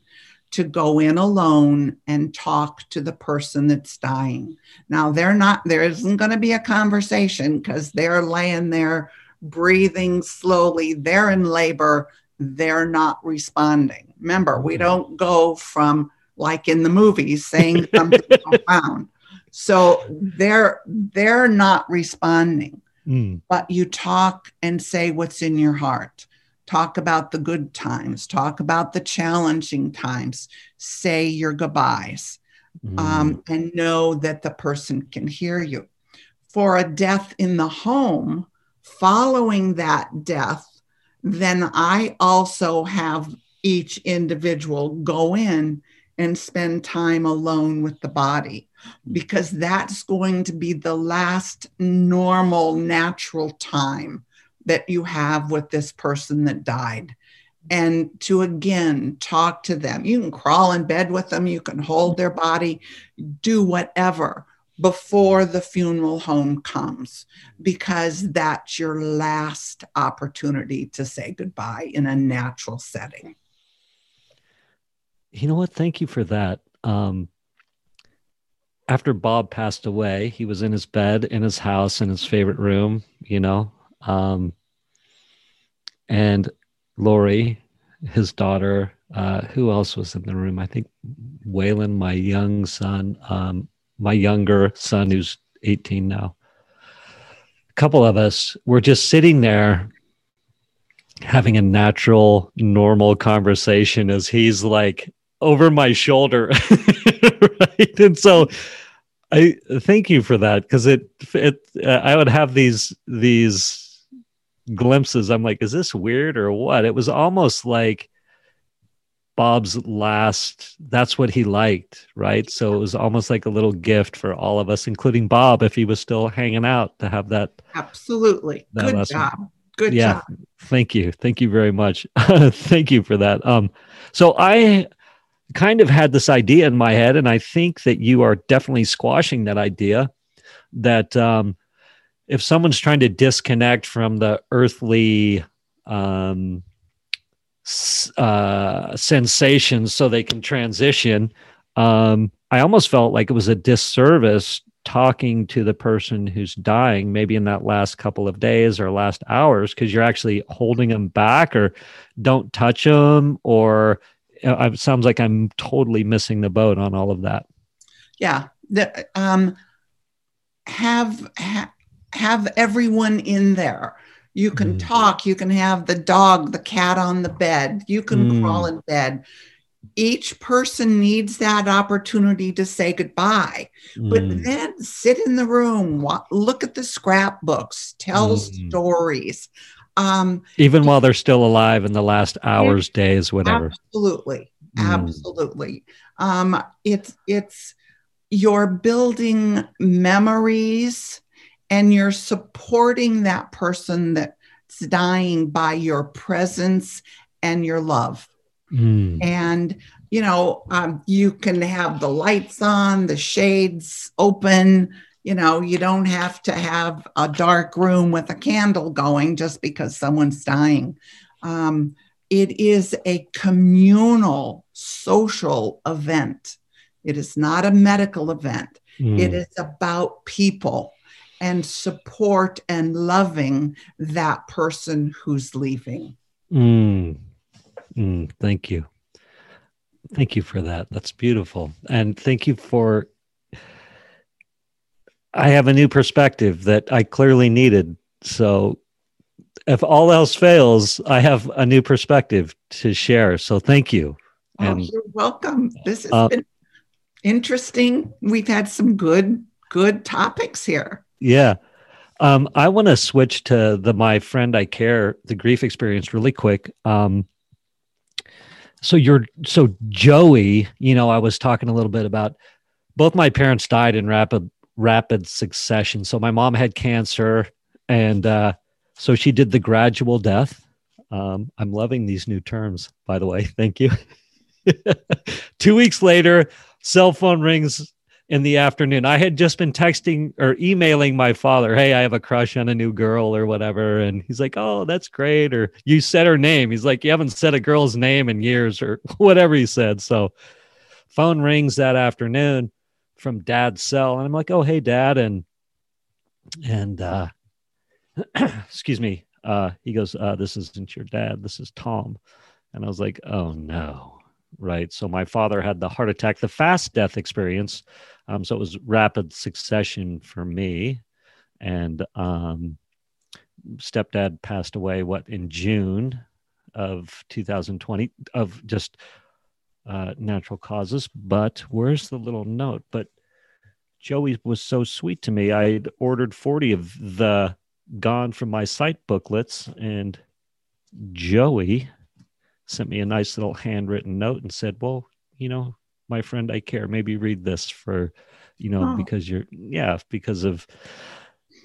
S2: to go in alone and talk to the person that's dying. Now, they're not, there isn't going to be a conversation because they're laying there breathing slowly, they're in labor, they're not responding. Remember, we mm-hmm. don't go from like in the movies saying something profound. So they're they're not responding. Mm. But you talk and say what's in your heart. Talk about the good times, talk about the challenging times, say your goodbyes, mm. um, and know that the person can hear you. For a death in the home, following that death, then I also have each individual go in and spend time alone with the body because that's going to be the last normal, natural time that you have with this person that died. And to again talk to them. You can crawl in bed with them, you can hold their body, do whatever before the funeral home comes because that's your last opportunity to say goodbye in a natural setting.
S1: You know what? Thank you for that. Um, after Bob passed away, he was in his bed in his house in his favorite room, you know. Um, and Lori, his daughter, uh, who else was in the room? I think Waylon, my young son, um, my younger son, who's 18 now, a couple of us were just sitting there having a natural, normal conversation as he's like over my shoulder. right. And so I thank you for that because it, it, uh, I would have these, these glimpses. I'm like, is this weird or what? It was almost like, Bob's last, that's what he liked, right? So it was almost like a little gift for all of us, including Bob, if he was still hanging out to have that.
S2: Absolutely. That Good lesson. job. Good yeah, job.
S1: Thank you. Thank you very much. thank you for that. Um, so I kind of had this idea in my head, and I think that you are definitely squashing that idea that um, if someone's trying to disconnect from the earthly um, uh, sensations so they can transition. Um, I almost felt like it was a disservice talking to the person who's dying, maybe in that last couple of days or last hours, because you're actually holding them back or don't touch them, or it sounds like I'm totally missing the boat on all of that.
S2: Yeah. The, um, have, ha, have everyone in there you can mm. talk. You can have the dog, the cat on the bed. You can mm. crawl in bed. Each person needs that opportunity to say goodbye. Mm. But then sit in the room, look at the scrapbooks, tell mm. stories.
S1: Um, Even while they're still alive in the last hours, days, whatever.
S2: Absolutely. Mm. Absolutely. Um, it's, it's, you're building memories and you're supporting that person that's dying by your presence and your love. Mm. And, you know, um, you can have the lights on, the shades open. You know, you don't have to have a dark room with a candle going just because someone's dying. Um, it is a communal social event. It is not a medical event. Mm. It is about people and support and loving that person who's leaving.
S1: Mm. Mm. Thank you. Thank you for that. That's beautiful. And thank you for. I have a new perspective that I clearly needed. So if all else fails, I have a new perspective to share. So thank you.
S2: Oh, and, you're welcome. This has uh, been interesting. We've had some good, good topics here.
S1: Yeah. Um, I want to switch to the my friend I care, the grief experience really quick. Um, so you're so Joey, you know, I was talking a little bit about both my parents died in rapid rapid succession. So my mom had cancer and uh so she did the gradual death. Um, I'm loving these new terms, by the way. Thank you. Two weeks later, cell phone rings in the afternoon. I had just been texting or emailing my father, Hey, I have a crush on a new girl or whatever. And he's like, Oh, that's great. Or you said her name. He's like, You haven't said a girl's name in years or whatever he said. So phone rings that afternoon from dad's cell. And I'm like, Oh, hey, dad. And, and, uh, excuse me. Uh, he goes, uh, This isn't your dad. This is Tom. And I was like, Oh, no. Right. So my father had the heart attack, the fast death experience. Um, so it was rapid succession for me. And um, stepdad passed away, what, in June of 2020 of just uh, natural causes. But where's the little note? But Joey was so sweet to me. I ordered 40 of the gone from my sight booklets, and Joey sent me a nice little handwritten note and said, "Well, you know, my friend, I care. Maybe read this for, you know, oh. because you're, yeah, because of,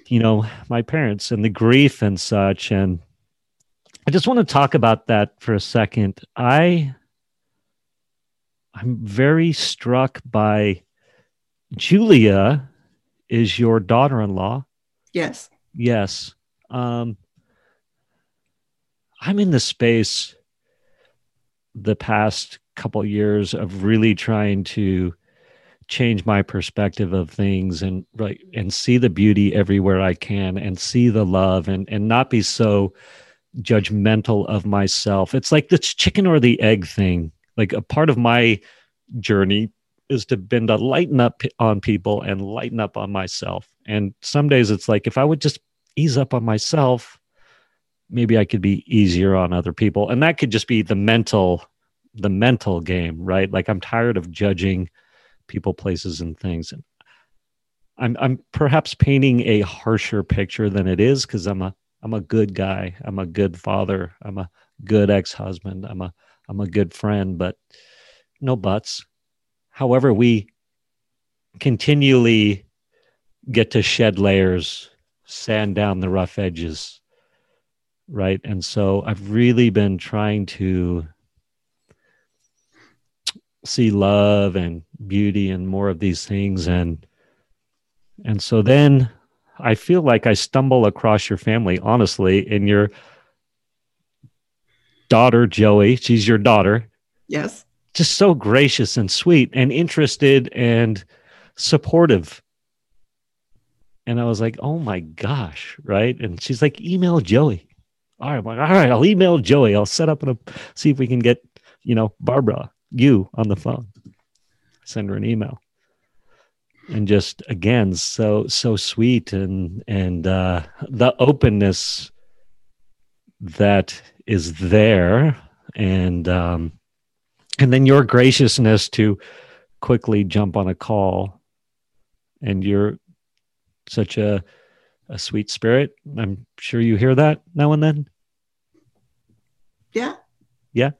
S1: you know, my parents and the grief and such." And I just want to talk about that for a second. I, I'm very struck by Julia. Is your daughter-in-law?
S2: Yes.
S1: Yes. Um, I'm in the space the past couple years of really trying to change my perspective of things and right and see the beauty everywhere I can and see the love and and not be so judgmental of myself. It's like this chicken or the egg thing. Like a part of my journey is to been to lighten up on people and lighten up on myself. And some days it's like if I would just ease up on myself, maybe I could be easier on other people. And that could just be the mental the mental game, right? Like I'm tired of judging people, places and things. And I'm I'm perhaps painting a harsher picture than it is because I'm a I'm a good guy. I'm a good father. I'm a good ex-husband. I'm a I'm a good friend, but no buts. However, we continually get to shed layers sand down the rough edges right and so i've really been trying to see love and beauty and more of these things and and so then i feel like i stumble across your family honestly in your daughter joey she's your daughter
S2: yes
S1: just so gracious and sweet and interested and supportive and I was like, oh my gosh, right? And she's like, email Joey. All right, I'm like, all right, I'll email Joey. I'll set up and see if we can get, you know, Barbara, you on the phone. Send her an email. And just again, so so sweet and and uh the openness that is there and um and then your graciousness to quickly jump on a call and you're such a a sweet spirit. I'm sure you hear that now and then.
S2: Yeah.
S1: Yeah.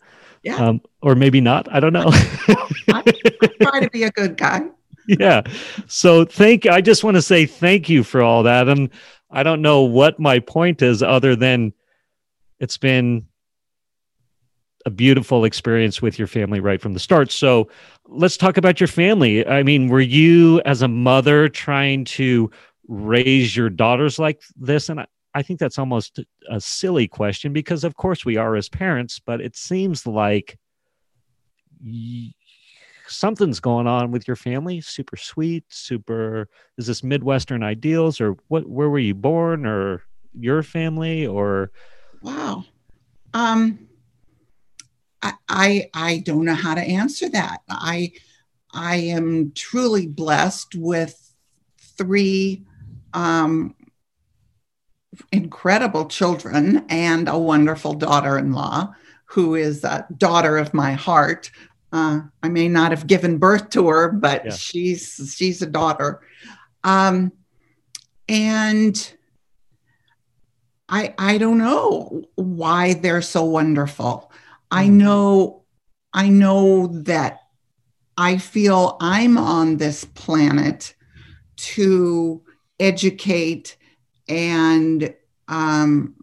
S2: Yeah.
S1: Um, or maybe not. I don't know.
S2: I, I try to be a good guy.
S1: yeah. So thank I just want to say thank you for all that. And I don't know what my point is other than it's been a beautiful experience with your family right from the start. So let's talk about your family. I mean, were you as a mother trying to raise your daughters like this? And I, I think that's almost a silly question because, of course, we are as parents, but it seems like y- something's going on with your family. Super sweet, super. Is this Midwestern ideals, or what? Where were you born, or your family, or?
S2: Wow. Um, I, I I don't know how to answer that. I I am truly blessed with three um, incredible children and a wonderful daughter-in-law who is a daughter of my heart. Uh, I may not have given birth to her, but yeah. she's she's a daughter. Um, and I I don't know why they're so wonderful. I mm-hmm. know I know that I feel I'm on this planet to educate and um,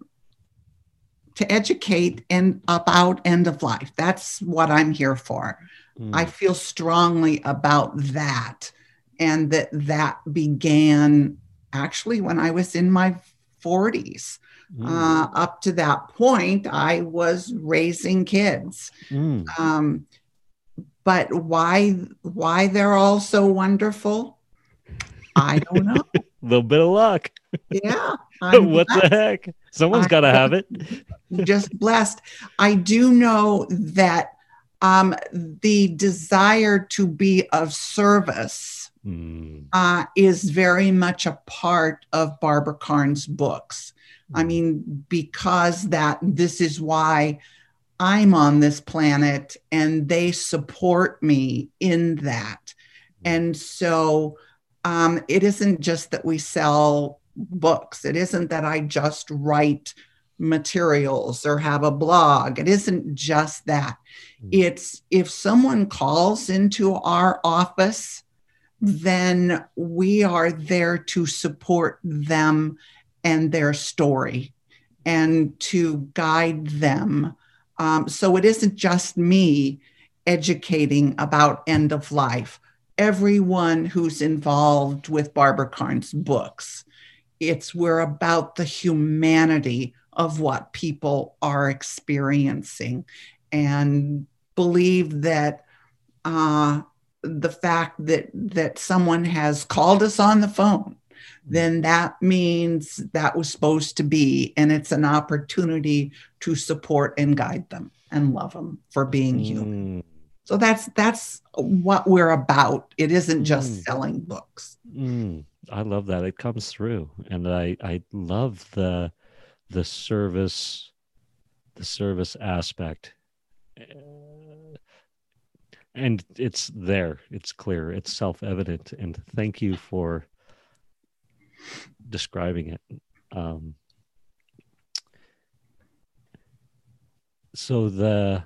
S2: to educate and about end of life. That's what I'm here for. Mm. I feel strongly about that, and that that began actually when I was in my 40s. Mm. Uh, up to that point, I was raising kids. Mm. Um, but why why they're all so wonderful, I don't know.
S1: A little bit of luck.
S2: Yeah.
S1: what blessed. the heck? Someone's got to have it.
S2: just blessed. I do know that um, the desire to be of service mm. uh, is very much a part of Barbara Karnes' books. I hmm. mean, because that this is why I'm on this planet and they support me in that. Hmm. And so um, it isn't just that we sell books, it isn't that I just write materials or have a blog. It isn't just that. Hmm. It's if someone calls into our office, then we are there to support them and their story and to guide them. Um, so it isn't just me educating about end of life. Everyone who's involved with Barbara Karnes' books, it's we're about the humanity of what people are experiencing and believe that uh, the fact that that someone has called us on the phone then that means that was supposed to be. And it's an opportunity to support and guide them and love them for being mm. human. So that's that's what we're about. It isn't just mm. selling books.
S1: Mm. I love that. It comes through. And I I love the the service the service aspect. And it's there. It's clear. It's self-evident. And thank you for describing it. Um, so the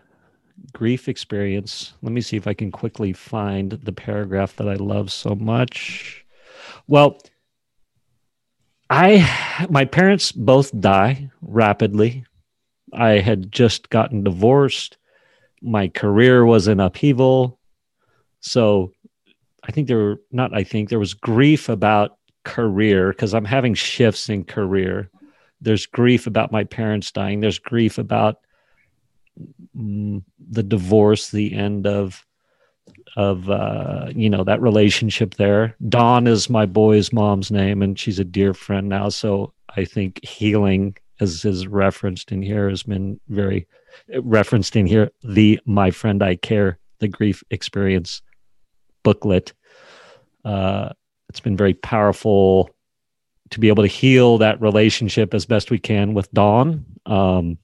S1: grief experience, let me see if I can quickly find the paragraph that I love so much. Well, I my parents both die rapidly. I had just gotten divorced. My career was in upheaval. So I think there were not I think there was grief about career because I'm having shifts in career. There's grief about my parents dying. There's grief about mm, the divorce, the end of of uh, you know that relationship there. Dawn is my boy's mom's name, and she's a dear friend now. So I think healing, as is referenced in here, has been very referenced in here. The my friend I care, the grief experience booklet. Uh, it's been very powerful to be able to heal that relationship as best we can with Dawn. Um,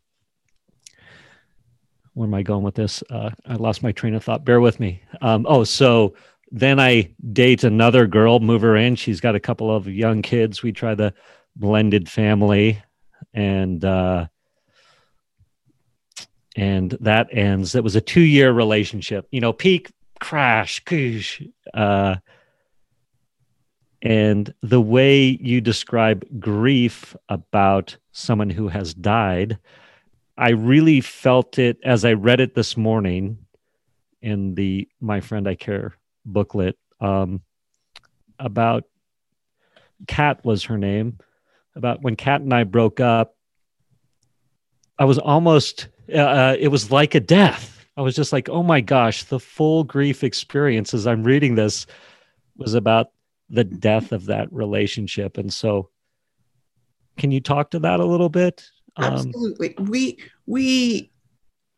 S1: where am I going with this? Uh, I lost my train of thought. Bear with me. Um, oh, so then I date another girl, move her in. She's got a couple of young kids. We try the blended family, and uh, and that ends. It was a two year relationship. You know, peak crash, koosh. Uh, and the way you describe grief about someone who has died, I really felt it as I read it this morning in the My Friend I Care booklet um, about Kat was her name. About when Kat and I broke up, I was almost, uh, uh, it was like a death. I was just like, oh my gosh, the full grief experience as I'm reading this was about the death of that relationship. And so, can you talk to that a little bit?
S2: Um, Absolutely. we we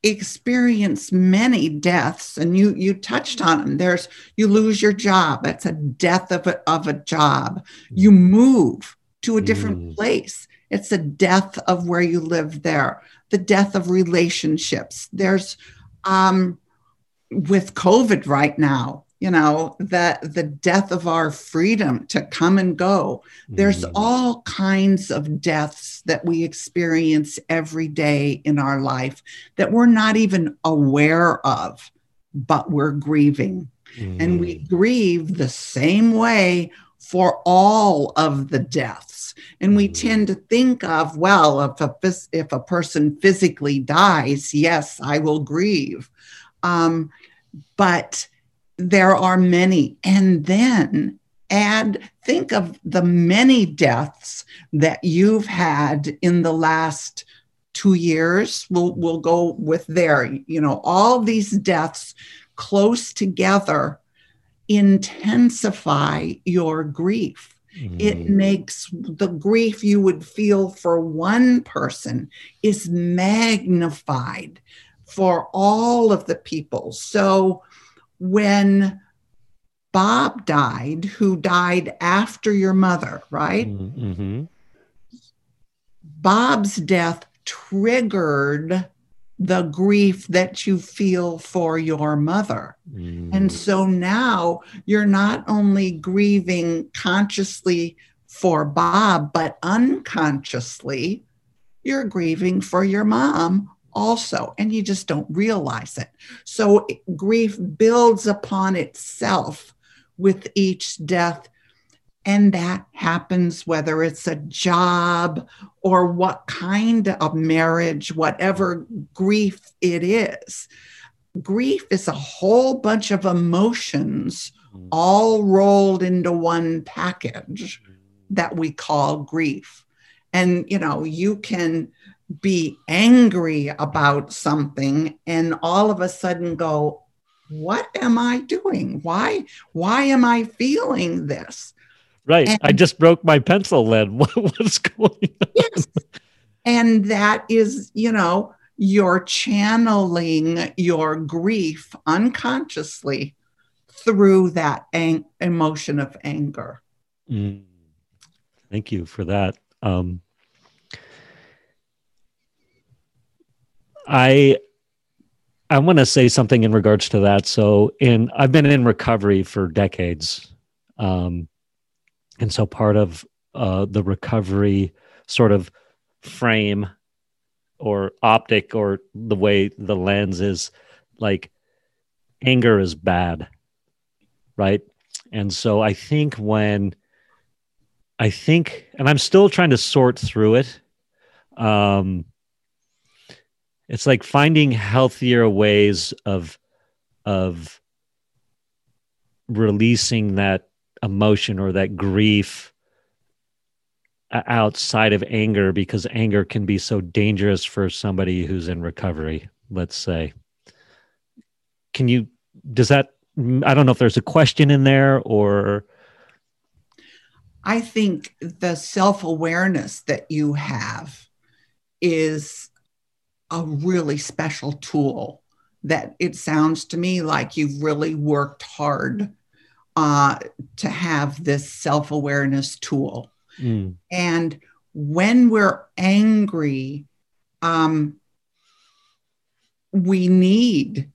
S2: experience many deaths and you you touched on them there's you lose your job that's a death of a, of a job you mm. move to a different mm. place it's a death of where you live there the death of relationships there's um with covid right now you know that the death of our freedom to come and go there's mm. all kinds of deaths that we experience every day in our life that we're not even aware of but we're grieving mm. and we mm. grieve the same way for all of the deaths and we mm. tend to think of well if a if a person physically dies yes i will grieve um, but there are many. And then add, think of the many deaths that you've had in the last two years. We'll, we'll go with there. You know, all these deaths close together intensify your grief. Mm. It makes the grief you would feel for one person is magnified for all of the people. So when Bob died, who died after your mother, right? Mm-hmm. Bob's death triggered the grief that you feel for your mother. Mm. And so now you're not only grieving consciously for Bob, but unconsciously, you're grieving for your mom also, and you just don't realize it. So grief builds upon itself with each death. And that happens whether it's a job or what kind of marriage, whatever grief it is. Grief is a whole bunch of emotions mm. all rolled into one package that we call grief. And, you know, you can be angry about something and all of a sudden go what am i doing? Why why am i feeling this?
S1: Right. And, i just broke my pencil lead what's going on? Yes.
S2: And that is you know you're channeling your grief unconsciously through that ang- emotion of anger. Mm.
S1: thank you for that. Um, I I want to say something in regards to that. So, in I've been in recovery for decades, um, and so part of uh, the recovery sort of frame or optic or the way the lens is like anger is bad, right? And so I think when I think, and I'm still trying to sort through it. Um, it's like finding healthier ways of of releasing that emotion or that grief uh, outside of anger because anger can be so dangerous for somebody who's in recovery let's say. Can you does that i don't know if there's a question in there or
S2: i think the self-awareness that you have is a really special tool that it sounds to me like you've really worked hard uh, to have this self awareness tool. Mm. And when we're angry, um, we need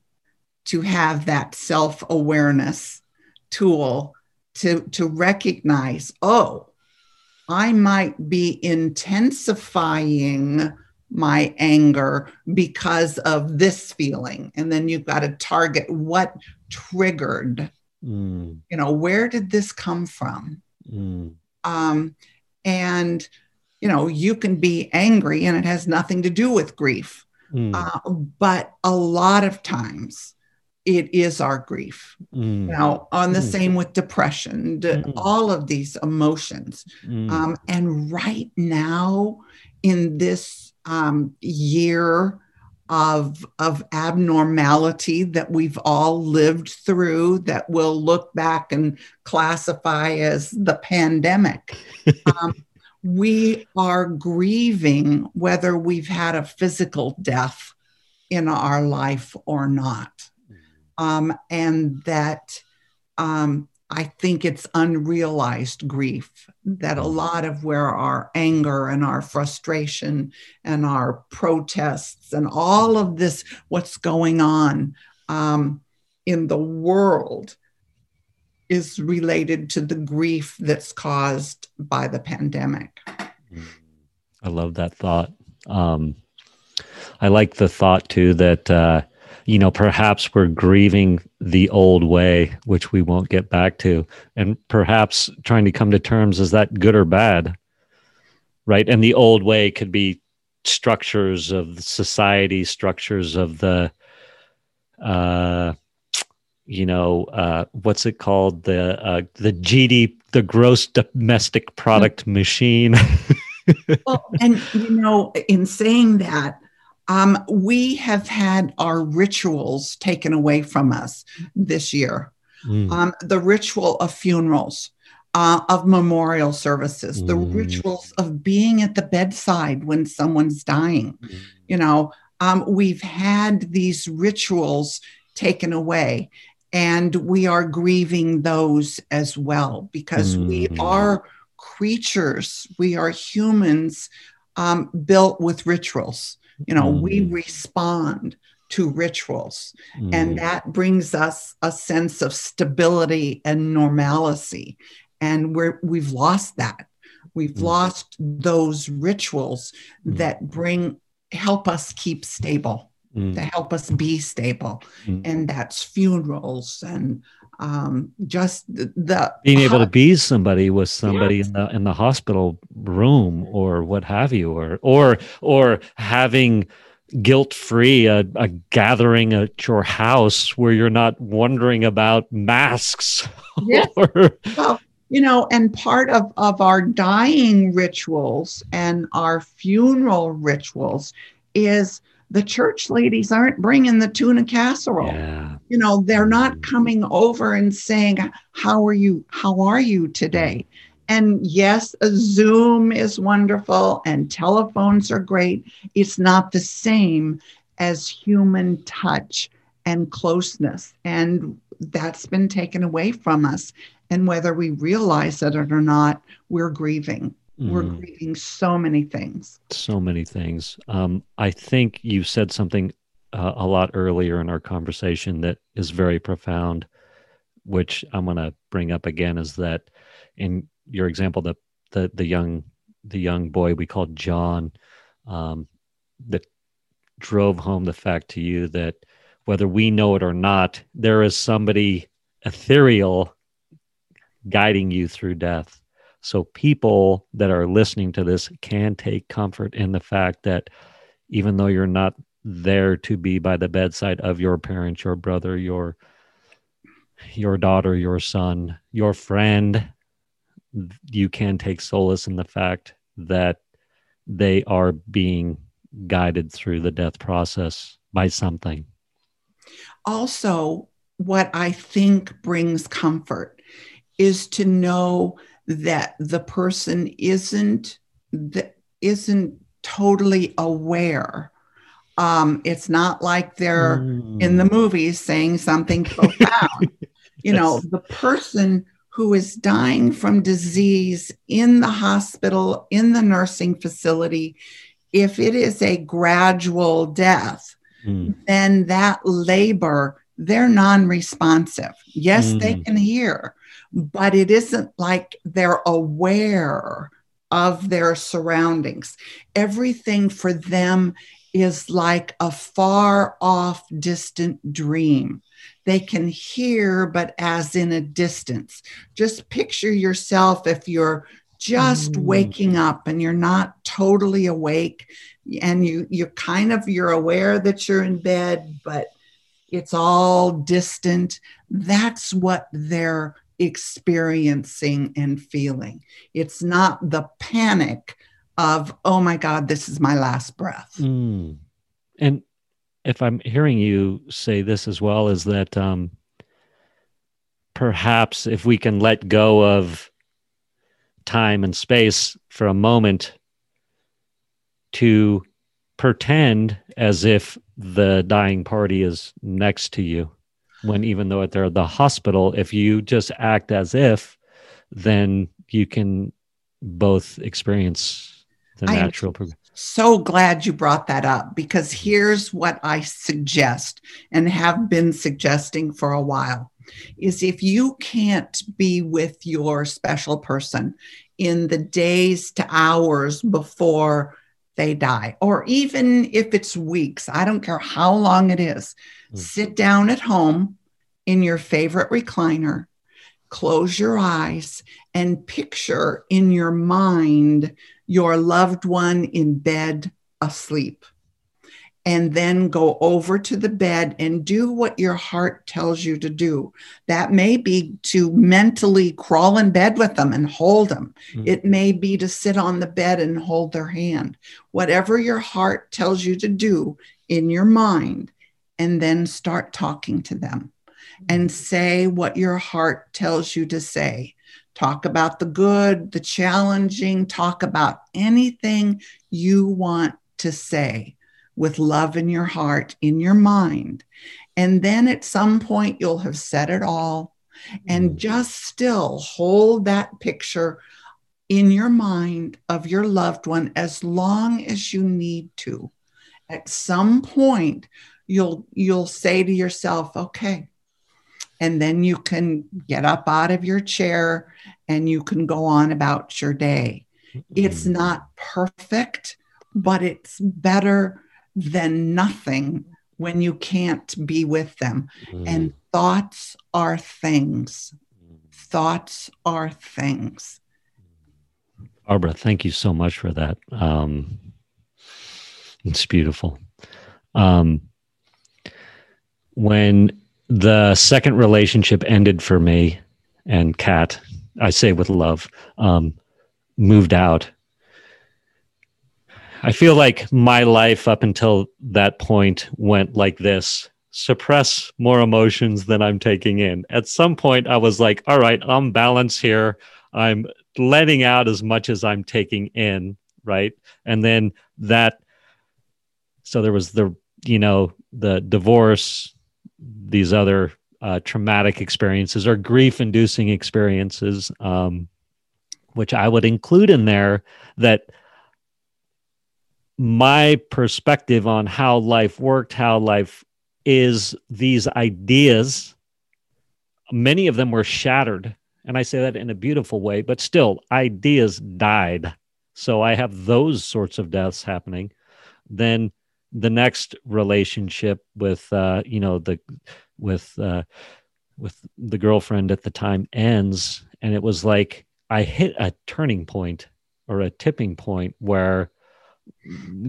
S2: to have that self awareness tool to, to recognize oh, I might be intensifying my anger because of this feeling and then you've got to target what triggered mm. you know where did this come from mm. um, and you know you can be angry and it has nothing to do with grief mm. uh, but a lot of times it is our grief mm. now on the mm. same with depression mm. all of these emotions mm. um, and right now in this um, year of of abnormality that we've all lived through that we'll look back and classify as the pandemic. Um, we are grieving whether we've had a physical death in our life or not. Um, and that um, I think it's unrealized grief that a mm. lot of where our anger and our frustration and our protests and all of this, what's going on um, in the world, is related to the grief that's caused by the pandemic.
S1: I love that thought. Um, I like the thought too that. Uh, you know, perhaps we're grieving the old way, which we won't get back to, and perhaps trying to come to terms is that good or bad, right? And the old way could be structures of society, structures of the, uh, you know, uh, what's it called? The uh, the GD, the gross domestic product machine.
S2: well, and you know, in saying that, um, we have had our rituals taken away from us this year. Mm. Um, the ritual of funerals, uh, of memorial services, mm. the rituals of being at the bedside when someone's dying. Mm. You know, um, we've had these rituals taken away, and we are grieving those as well because we mm. are creatures, we are humans um, built with rituals. You know, mm. we respond to rituals, mm. and that brings us a sense of stability and normalcy. And we're, we've lost that. We've mm. lost those rituals mm. that bring help us keep stable, mm. to help us be stable. Mm. And that's funerals and um, just the,
S1: being able to be somebody with somebody yes. in the in the hospital room or what have you, or or or having guilt free a, a gathering at your house where you're not wondering about masks.
S2: Yes. or, well, you know, and part of, of our dying rituals and our funeral rituals is the church ladies aren't bringing the tuna casserole. Yeah. You know, they're not mm. coming over and saying, "How are you? How are you today?" And yes, a Zoom is wonderful and telephones are great. It's not the same as human touch and closeness. And that's been taken away from us. And whether we realize it or not, we're grieving. Mm. We're grieving so many things.
S1: So many things. Um, I think you said something uh, a lot earlier in our conversation that is very profound, which I'm going to bring up again. Is that in your example, the the the young the young boy we called John, um, that drove home the fact to you that whether we know it or not, there is somebody ethereal guiding you through death so people that are listening to this can take comfort in the fact that even though you're not there to be by the bedside of your parent, your brother, your your daughter, your son, your friend, you can take solace in the fact that they are being guided through the death process by something.
S2: Also, what I think brings comfort is to know that the person isn't that isn't totally aware. Um, it's not like they're mm. in the movies saying something profound. you know, the person who is dying from disease in the hospital, in the nursing facility, if it is a gradual death, mm. then that labor, they're non responsive. Yes, mm. they can hear, but it isn't like they're aware of their surroundings. Everything for them is like a far off, distant dream. They can hear, but as in a distance. Just picture yourself if you're just mm. waking up and you're not totally awake and you you're kind of you're aware that you're in bed but it's all distant that's what they're experiencing and feeling. It's not the panic of, oh my God, this is my last breath.
S1: Mm. And if I'm hearing you say this as well, is that um, perhaps if we can let go of time and space for a moment to pretend as if the dying party is next to you when even though they're at the hospital if you just act as if then you can both experience the natural progression
S2: so glad you brought that up because here's what I suggest and have been suggesting for a while is if you can't be with your special person in the days to hours before they die, or even if it's weeks, I don't care how long it is, mm. sit down at home in your favorite recliner, close your eyes, and picture in your mind your loved one in bed asleep and then go over to the bed and do what your heart tells you to do. That may be to mentally crawl in bed with them and hold them. Mm-hmm. It may be to sit on the bed and hold their hand. Whatever your heart tells you to do in your mind, and then start talking to them and say what your heart tells you to say. Talk about the good, the challenging, talk about anything you want to say with love in your heart, in your mind. And then at some point, you'll have said it all and mm. just still hold that picture in your mind of your loved one as long as you need to. At some point, you'll you'll say to yourself, okay, and then you can get up out of your chair and you can go on about your day. It's mm. not perfect, but it's better than nothing when you can't be with them. Mm. And thoughts are things. Thoughts are things.
S1: Barbara, thank you so much for that. Um, it's beautiful. Um, when the second relationship ended for me and Kat, I say with love, um, moved out, I feel like my life up until that point went like this suppress more emotions than I'm taking in. At some point, I was like, all right, I'm balanced here. I'm letting out as much as I'm taking in, right? And then that, so there was the, you know, the divorce, these other uh, traumatic experiences or grief inducing experiences, um, which I would include in there that my perspective on how life worked, how life is, these ideas, many of them were shattered. And I say that in a beautiful way, but still, ideas died. So I have those sorts of deaths happening. Then the next relationship with, uh, you know, the, with, uh, with the girlfriend at the time ends. And it was like I hit a turning point or a tipping point where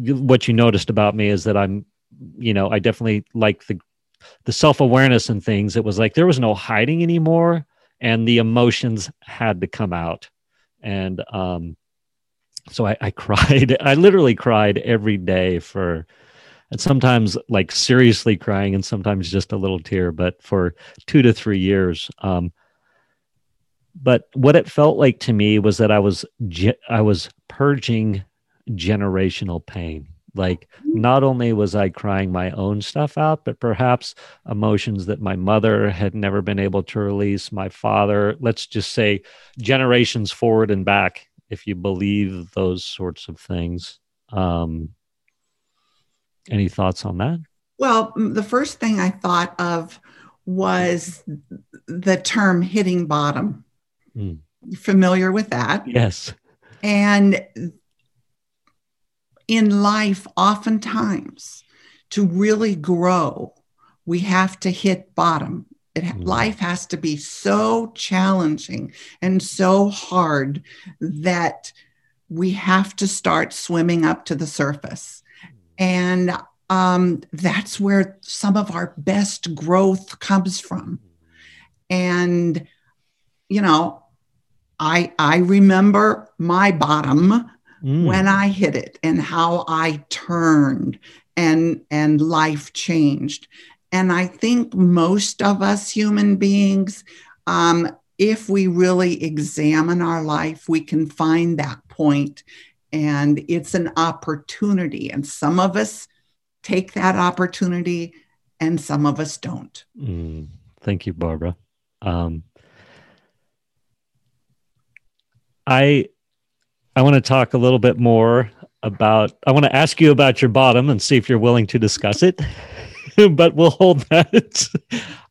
S1: what you noticed about me is that I'm, you know, I definitely like the the self awareness and things. It was like there was no hiding anymore, and the emotions had to come out, and um, so I, I cried. I literally cried every day for, and sometimes like seriously crying, and sometimes just a little tear. But for two to three years, um, but what it felt like to me was that I was I was purging generational pain. Like, not only was I crying my own stuff out, but perhaps emotions that my mother had never been able to release, my father, let's just say generations forward and back, if you believe those sorts of things. Um, any thoughts on that?
S2: Well, the first thing I thought of was the term hitting bottom. Mm. Familiar with that?
S1: Yes.
S2: And in life, oftentimes, to really grow, we have to hit bottom. It, mm-hmm. Life has to be so challenging and so hard that we have to start swimming up to the surface. And um, that's where some of our best growth comes from. And, you know, I, I remember my bottom mm. when I hit it and how I turned and and life changed and i think most of us human beings um, if we really examine our life we can find that point and it's an opportunity. And some of us take that opportunity and some of us don't.
S1: Mm, thank you barbara. Um, i i want to talk a little bit more about i want to ask you about your bottom and see if you're willing to discuss it but we'll hold that.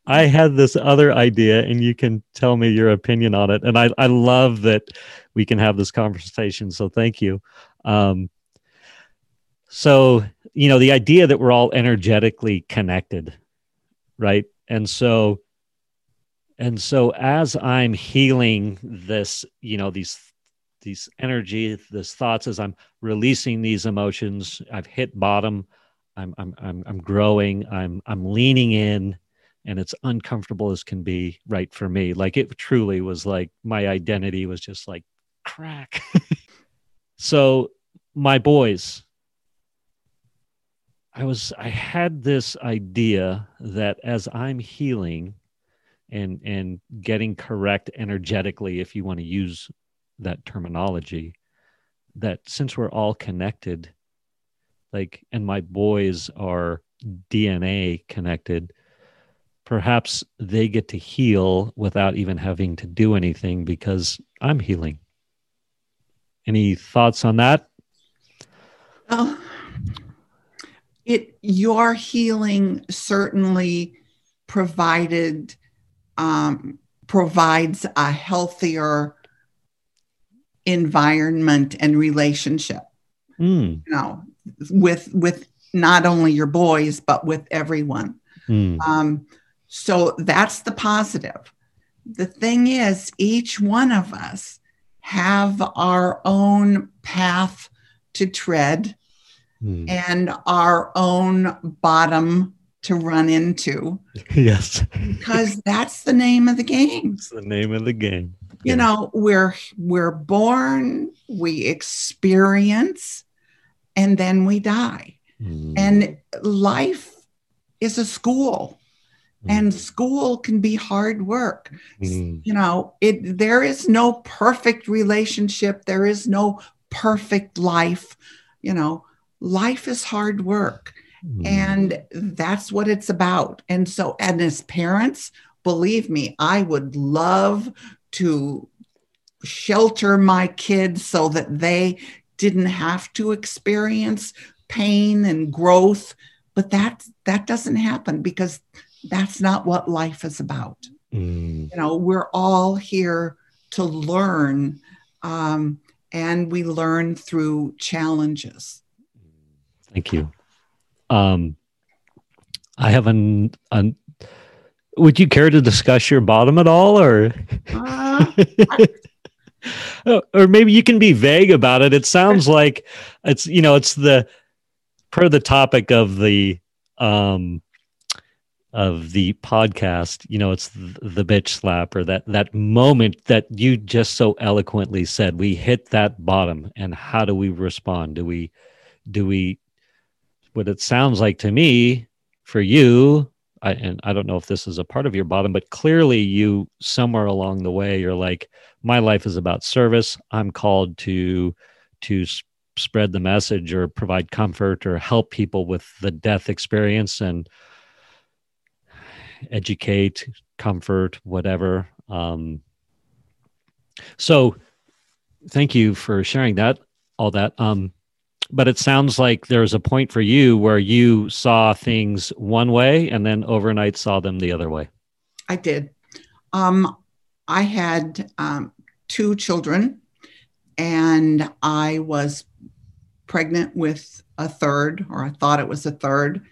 S1: I had this other idea and you can tell me your opinion on it. And i, I love that we can have this conversation so thank you um, so you know the idea that we're all energetically connected right and so and so as i'm healing this you know these these energy, this thoughts as I'm releasing these emotions. I've hit bottom. I'm I'm I'm I'm growing. I'm I'm leaning in and it's uncomfortable as can be right for me. Like it truly was like my identity was just like crack. so my boys I was I had this idea that as I'm healing and and getting correct energetically if you want to use that terminology that since we're all connected like and my boys are dna connected perhaps they get to heal without even having to do anything because i'm healing any thoughts on that
S2: well it your healing certainly provided um, provides a healthier environment and relationship mm. you know with with not only your boys but with everyone mm. um, so that's the positive the thing is each one of us have our own path to tread mm. and our own bottom to run into
S1: yes
S2: because that's the name of the game
S1: it's the name of the game
S2: you yeah. know we're we're born we experience and then we die mm. and life is a school mm. and school can be hard work mm. you know it there is no perfect relationship there is no perfect life you know life is hard work mm. and that's what it's about and so and as parents believe me i would love to shelter my kids so that they didn't have to experience pain and growth but that that doesn't happen because that's not what life is about mm. you know we're all here to learn um, and we learn through challenges
S1: thank you um, i have an, an would you care to discuss your bottom at all, or uh, or maybe you can be vague about it? It sounds like it's you know it's the per the topic of the um of the podcast you know it's the, bitch slap or that that moment that you just so eloquently said we hit that bottom. And how do we respond? Do we do we what it sounds like to me for you I, and I don't know if this is a part of your bottom, but clearly you somewhere along the way you're like, my life is about service. I'm called to to spread the message or provide comfort or help people with the death experience. And educate, comfort, whatever. Um, so, thank you for sharing that. All that. Um, but it sounds like there's a point for you where you saw things one way and then overnight saw them the other way.
S2: I did. Um, I had um, two children, and I was pregnant with a third, or I thought it was a third.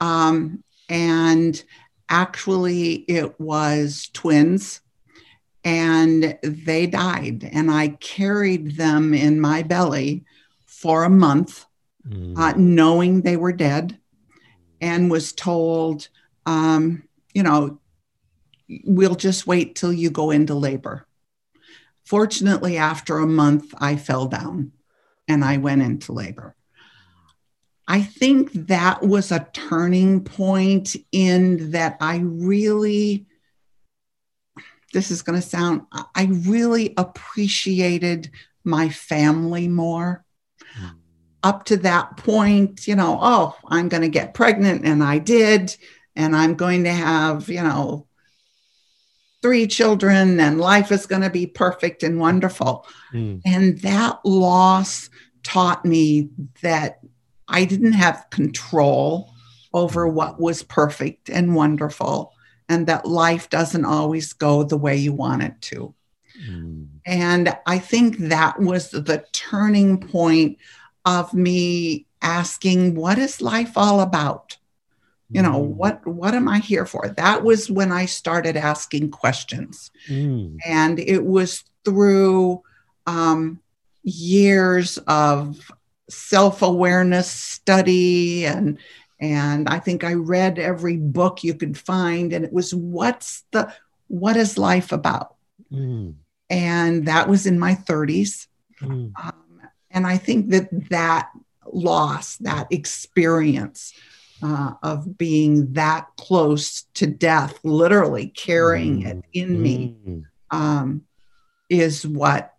S2: Um, and actually, it was twins, and they died. And I carried them in my belly for a month, mm. uh, knowing they were dead, and was told, um, you know, we'll just wait till you go into labor. Fortunately, after a month, I fell down and I went into labor. I think that was a turning point in that I really, this is going to sound, I really appreciated my family more. Mm. Up to that point, you know, oh, I'm going to get pregnant, and I did, and I'm going to have, you know, three children, and life is going to be perfect and wonderful. Mm. And that loss taught me that I didn't have control over what was perfect and wonderful, and that life doesn't always go the way you want it to. Mm. And I think that was the turning point of me asking, what is life all about? You know, mm. what what am I here for? That was when I started asking questions. Mm. And it was through um, years of self-awareness study and and I think I read every book you could find and it was what's the what is life about? Mm. And that was in my 30s. Mm. Um, and I think that that loss, that experience uh, of being that close to death, literally carrying mm. it in me, mm. um, is what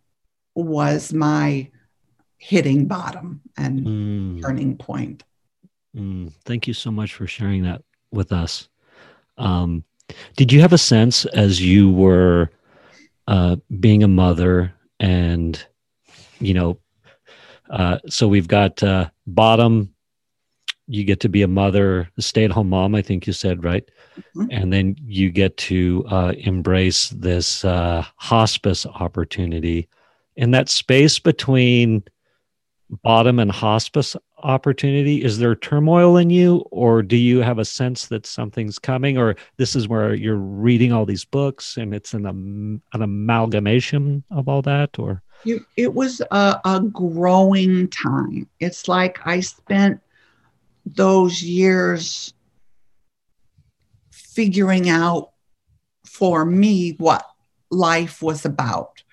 S2: was my hitting bottom and mm. turning point.
S1: Mm. Thank you so much for sharing that with us. Um, did you have a sense as you were uh, being a mother and, you know, uh, so we've got uh, bottom, you get to be a mother, a stay at home mom, I think you said, right? Mm-hmm. And then you get to uh, embrace this uh, hospice opportunity in that space between bottom and hospice opportunity? Is there turmoil in you or do you have a sense that something's coming or this is where you're reading all these books and it's an, an amalgamation of all that or?
S2: It was a, a growing time. It's like i spent those years figuring out for me what life was about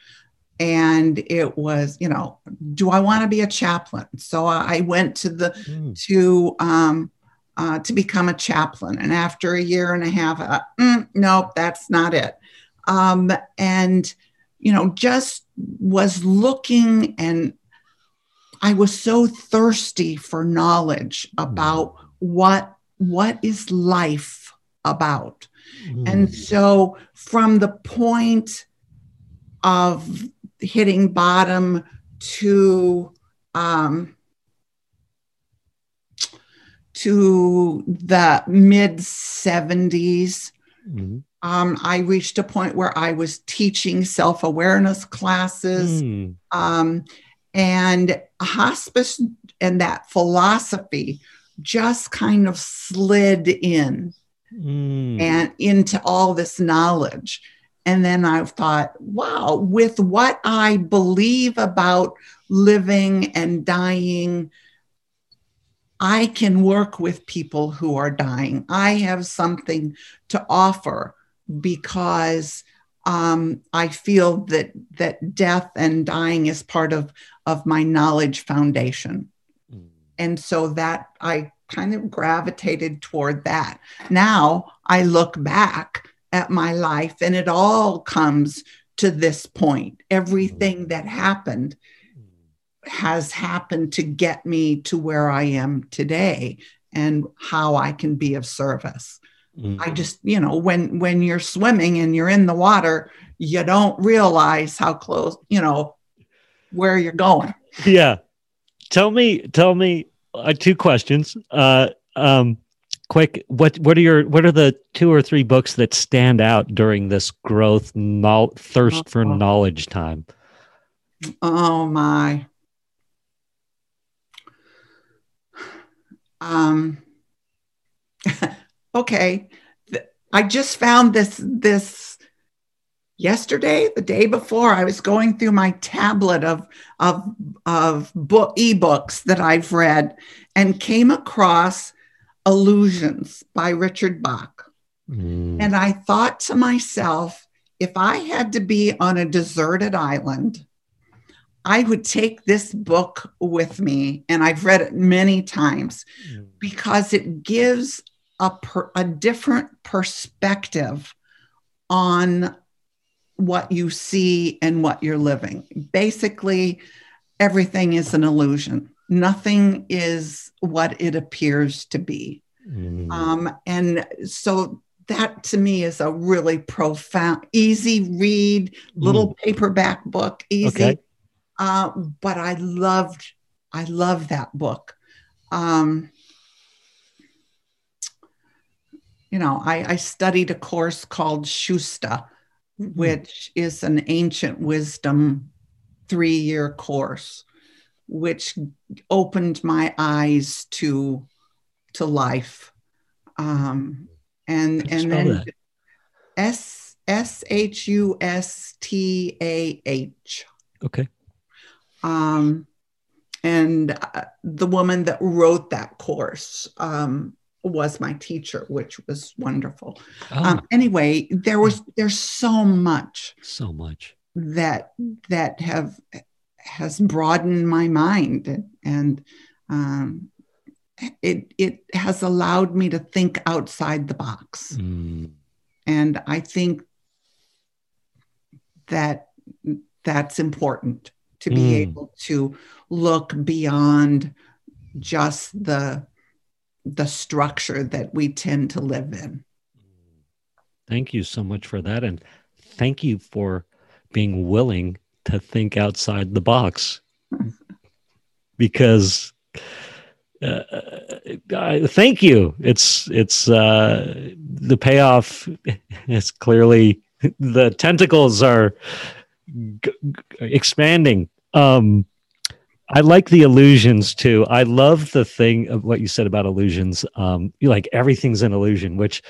S2: and it was you know do i want to be a chaplain so i went to the mm. to um uh, to become a chaplain and after a year and a half uh, mm, nope that's not it um and you know just was looking and i was so thirsty for knowledge about mm. what what is life about mm. and so from the point of hitting bottom to um, to the mid 70s. Mm-hmm. Um, I reached a point where I was teaching self awareness classes. Mm. Um, and hospice and that philosophy just kind of slid in mm. and into all this knowledge. And then I thought, wow, with what I believe about living and dying, I can work with people who are dying. I have something to offer because um, I feel that that death and dying is part of of my knowledge foundation, mm. and so that I kind of gravitated toward that. Now I look back at my life and it all comes to this point. Everything that happened has happened to get me to where i am today and how i can be of service. Mm-hmm. i just you know when when you're swimming and you're in the water you don't realize how close you know where you're going.
S1: Yeah. Tell me tell me uh, two questions. Uh um quick what what are your what are the two or three books that stand out during this growth no, thirst for uh-huh. knowledge time?
S2: Oh my. Um okay. I just found this this yesterday the day before i was going through my tablet of of of book ebooks that i've read and came across Illusions by Richard Bach. Mm. And I thought to myself, if I had to be on a deserted island, I would take this book with me, and I've read it many times
S1: Mm.
S2: because it gives a, per, a different perspective on what you see and what you're living. Basically, everything is an illusion, nothing is what it appears to be.
S1: Mm.
S2: Um, and so that to me is a really profound, easy read, little paperback book, easy.
S1: Okay.
S2: Uh, but I loved, I loved that book. Um, you know, I, I studied a course called Shusta, which is an ancient wisdom three year course, which opened my eyes to to life. Um, and and then
S1: that?
S2: S S H U S T A H.
S1: Okay.
S2: Um, and uh, the woman that wrote that course um, was my teacher, which was wonderful.
S1: Oh,
S2: Um, anyway, there was there's so much
S1: so much.
S2: that that have has broadened my mind and, um, it it has allowed me to think outside the box
S1: Mm.
S2: and i think that that's important to be
S1: Mm.
S2: able to look beyond just the the structure that we tend to live in
S1: Thank you so much for that. And thank you for being willing to think outside the box. because uh, I, thank you. It's, it's, uh, the payoff is clearly the tentacles are g- g- expanding. Um, I like the illusions too. I love the thing of what you said about illusions. Um, you like everything's an illusion, which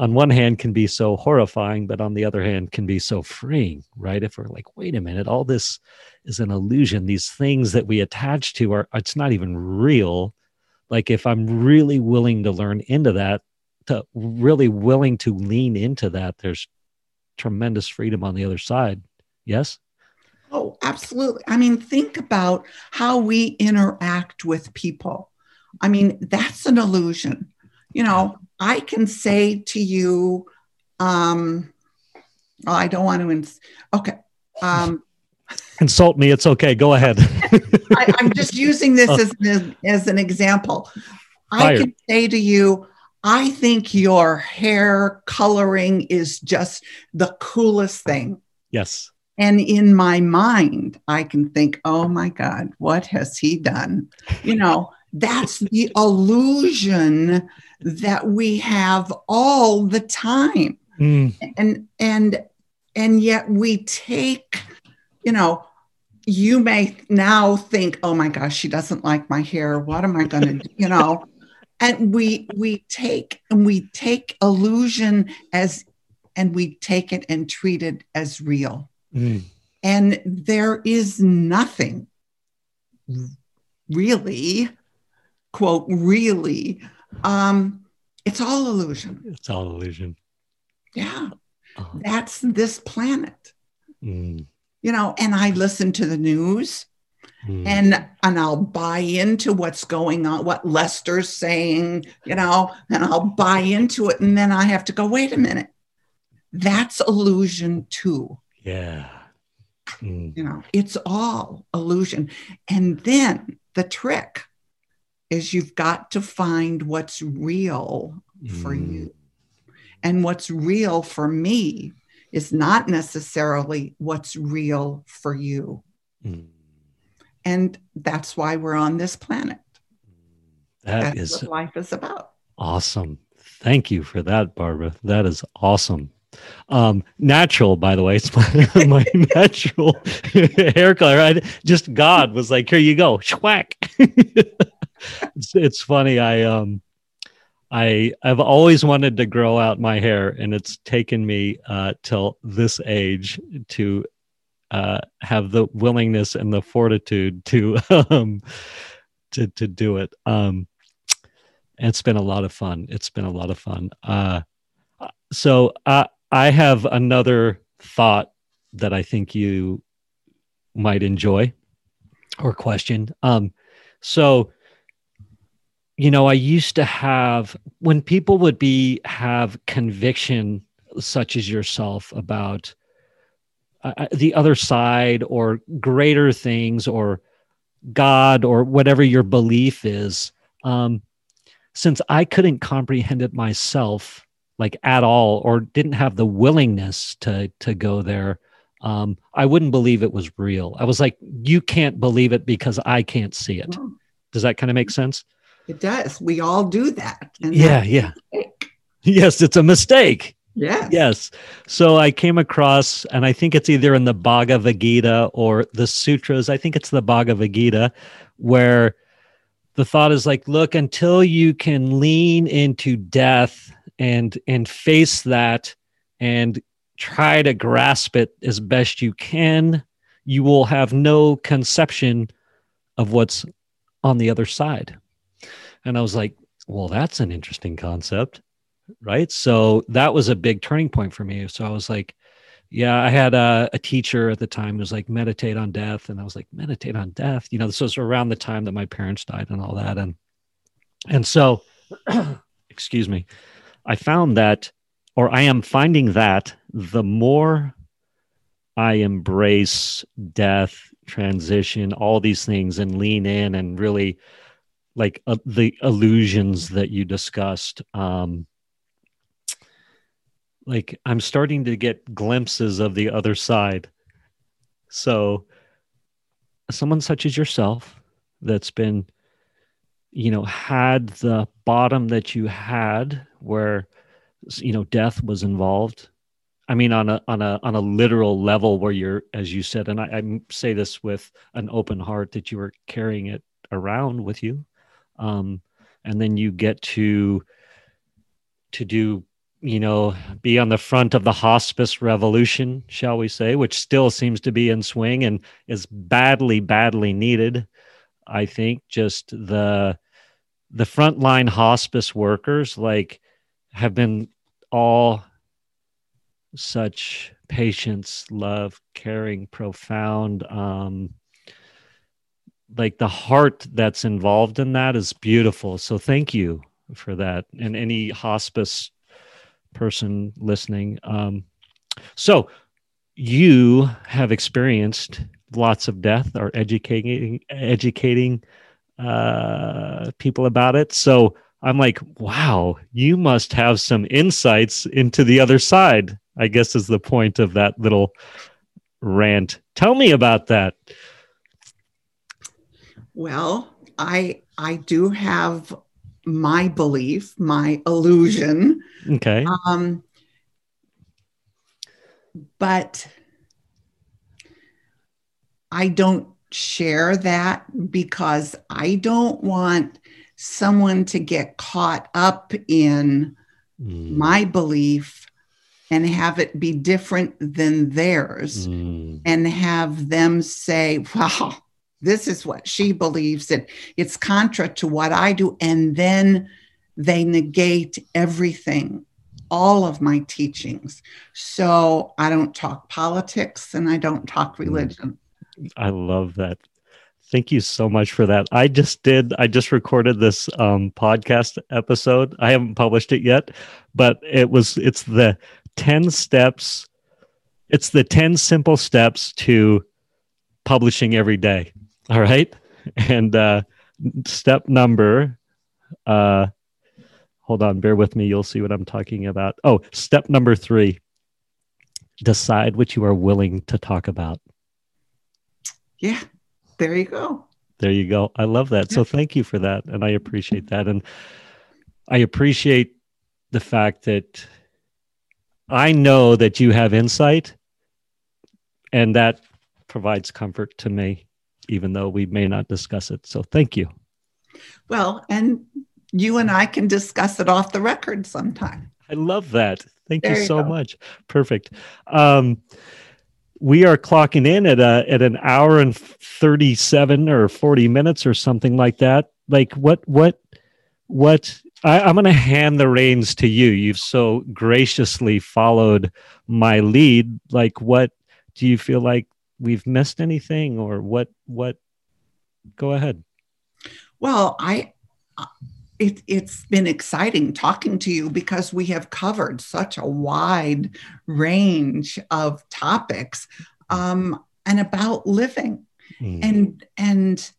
S1: on one hand can be so horrifying, but on the other hand can be so freeing, right? If we're like, wait a minute, all this is an illusion. These things that we attach to are, it's not even real. Like if I'm really willing to learn into that, to really willing to lean into that, there's tremendous freedom on the other side. Yes?
S2: Oh, absolutely. I mean, think about how we interact with people. I mean, that's an illusion. You know, I can say to you, um, oh, I don't want to, ins- okay. Um,
S1: Consult me. It's okay. Go ahead.
S2: I, I'm just using this as, an- as an example. I can say to you, I think your hair coloring is just the coolest thing.
S1: yes.
S2: And in my mind, I can think, oh my God, what has he done? You know, that's the illusion that we have all the time.
S1: Mm,
S2: And and and yet we take, you know, you may now think, oh my gosh, she doesn't like my hair. What am I gonna do? You know, and we we take and we take illusion as and we take it and treat it as real
S1: mm,
S2: and there is nothing really quote really? Um it's all illusion.
S1: It's all illusion.
S2: yeah.
S1: Oh,
S2: that's this planet.
S1: Mm,
S2: you know and i listen to the news
S1: mm.
S2: and and i'll buy into what's going on what lester's saying you know and i'll buy into it and then i have to go wait a minute. That's illusion too.
S1: Yeah. Mm,
S2: you know it's all illusion. And then the trick is you've got to find what's real for
S1: mm.
S2: you and what's real for me is not necessarily what's real for you
S1: Mm.
S2: and that's why we're on this planet
S1: That
S2: that's
S1: is
S2: what life is about
S1: awesome. Thank you for that, Barbara. That is awesome. Um, natural, by the way, it's my, my natural hair color. I just God was like, here you go, schwack. It's, it's funny. I um, I I've always wanted to grow out my hair, and it's taken me uh, till this age to uh, have the willingness and the fortitude to um, to to do it. Um, it's been a lot of fun. It's been a lot of fun. Uh, so uh, I have another thought that I think you might enjoy. or question. Um, so, you know, I used to have when people would be have conviction, such as yourself, about uh, uh, the other side or greater things or God or whatever your belief is. Um, since I couldn't comprehend it myself, like at all, or didn't have the willingness to to go there, um, I wouldn't believe it was real. I was like, you can't believe it because I can't see it. Does that kind of make sense?
S2: It does. We all do that.
S1: yeah, yeah. Yes, it's a mistake.
S2: Yeah.
S1: Yes. So I came across, and I think it's either in the Bhagavad Gita or the sutras. I think it's the Bhagavad Gita, where the thought is like, look, until you can lean into death and and face that and try to grasp it as best you can, you will have no conception of what's on the other side. And I was like, well, that's an interesting concept. Right. So that was a big turning point for me. So I was like, yeah, I had a, a teacher at the time who was like, meditate on death. And I was like, meditate on death. You know, this was around the time that my parents died and all that. And, and so, excuse me, I found that or I am finding that the more I embrace death, transition, all these things, and lean in and really like uh, the illusions that you discussed, um, like I'm starting to get glimpses of the other side. So, someone such as yourself that's been, you know, had the bottom that you had where you know death was involved i mean on a on a on a literal level where you're as you said and I, I say this with an open heart that you were carrying it around with you um and then you get to to do you know be on the front of the hospice revolution shall we say which still seems to be in swing and is badly badly needed i think just the the frontline hospice workers like have been all such patience, love, caring, profound. Um, like the heart that's involved in that is beautiful. So thank you for that. And any hospice person listening. Um, so you have experienced lots of death or educating educating uh, people about it. So I'm like, wow, you must have some insights into the other side. I guess is the point of that little rant. Tell me about that.
S2: Well, I I do have my belief, my illusion.
S1: Okay.
S2: Um, but I don't share that because I don't want someone to get caught up in mm. my belief and have it be different than theirs mm. and have them say, wow, this is what she believes and it's contra to what I do. And then they negate everything, all of my teachings. So I don't talk politics and I don't talk mm. religion.
S1: I love that. Thank you so much for that. I just did, I just recorded this um, podcast episode. I haven't published it yet, but it was, it's the 10 steps, it's the 10 simple steps to publishing every day. All right. And uh, step number, uh, hold on, bear with me. You'll see what I'm talking about. Oh, step number three decide what you are willing to talk about.
S2: Yeah there you go.
S1: There you go. I love that. So thank you for that. And I appreciate that. And I appreciate the fact that I know that you have insight and that provides comfort to me, even though we may not discuss it. So thank you.
S2: Well, and you and I can discuss it off the record sometime.
S1: I love that. Thank you, you so go. much. Perfect. Um, we are clocking in at a at an hour and 37 or 40 minutes or something like that like what what what I, i'm going to hand the reins to you you've so graciously followed my lead like what do you feel like we've missed anything or what what Go ahead.
S2: Well, I it, it's been exciting talking to you because we have covered such a wide range of topics um, and about living mm. and and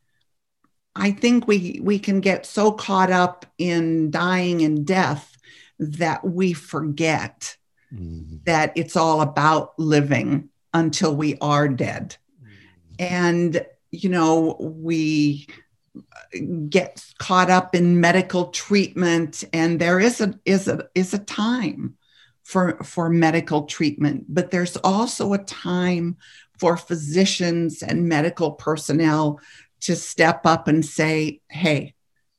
S2: i think we we can get so caught up in dying and death that we forget mm. that it's all about living until we are dead. And you know we get caught up in medical treatment and there is a is a is a time for for medical treatment but there's also a time for physicians and medical personnel to step up and say hey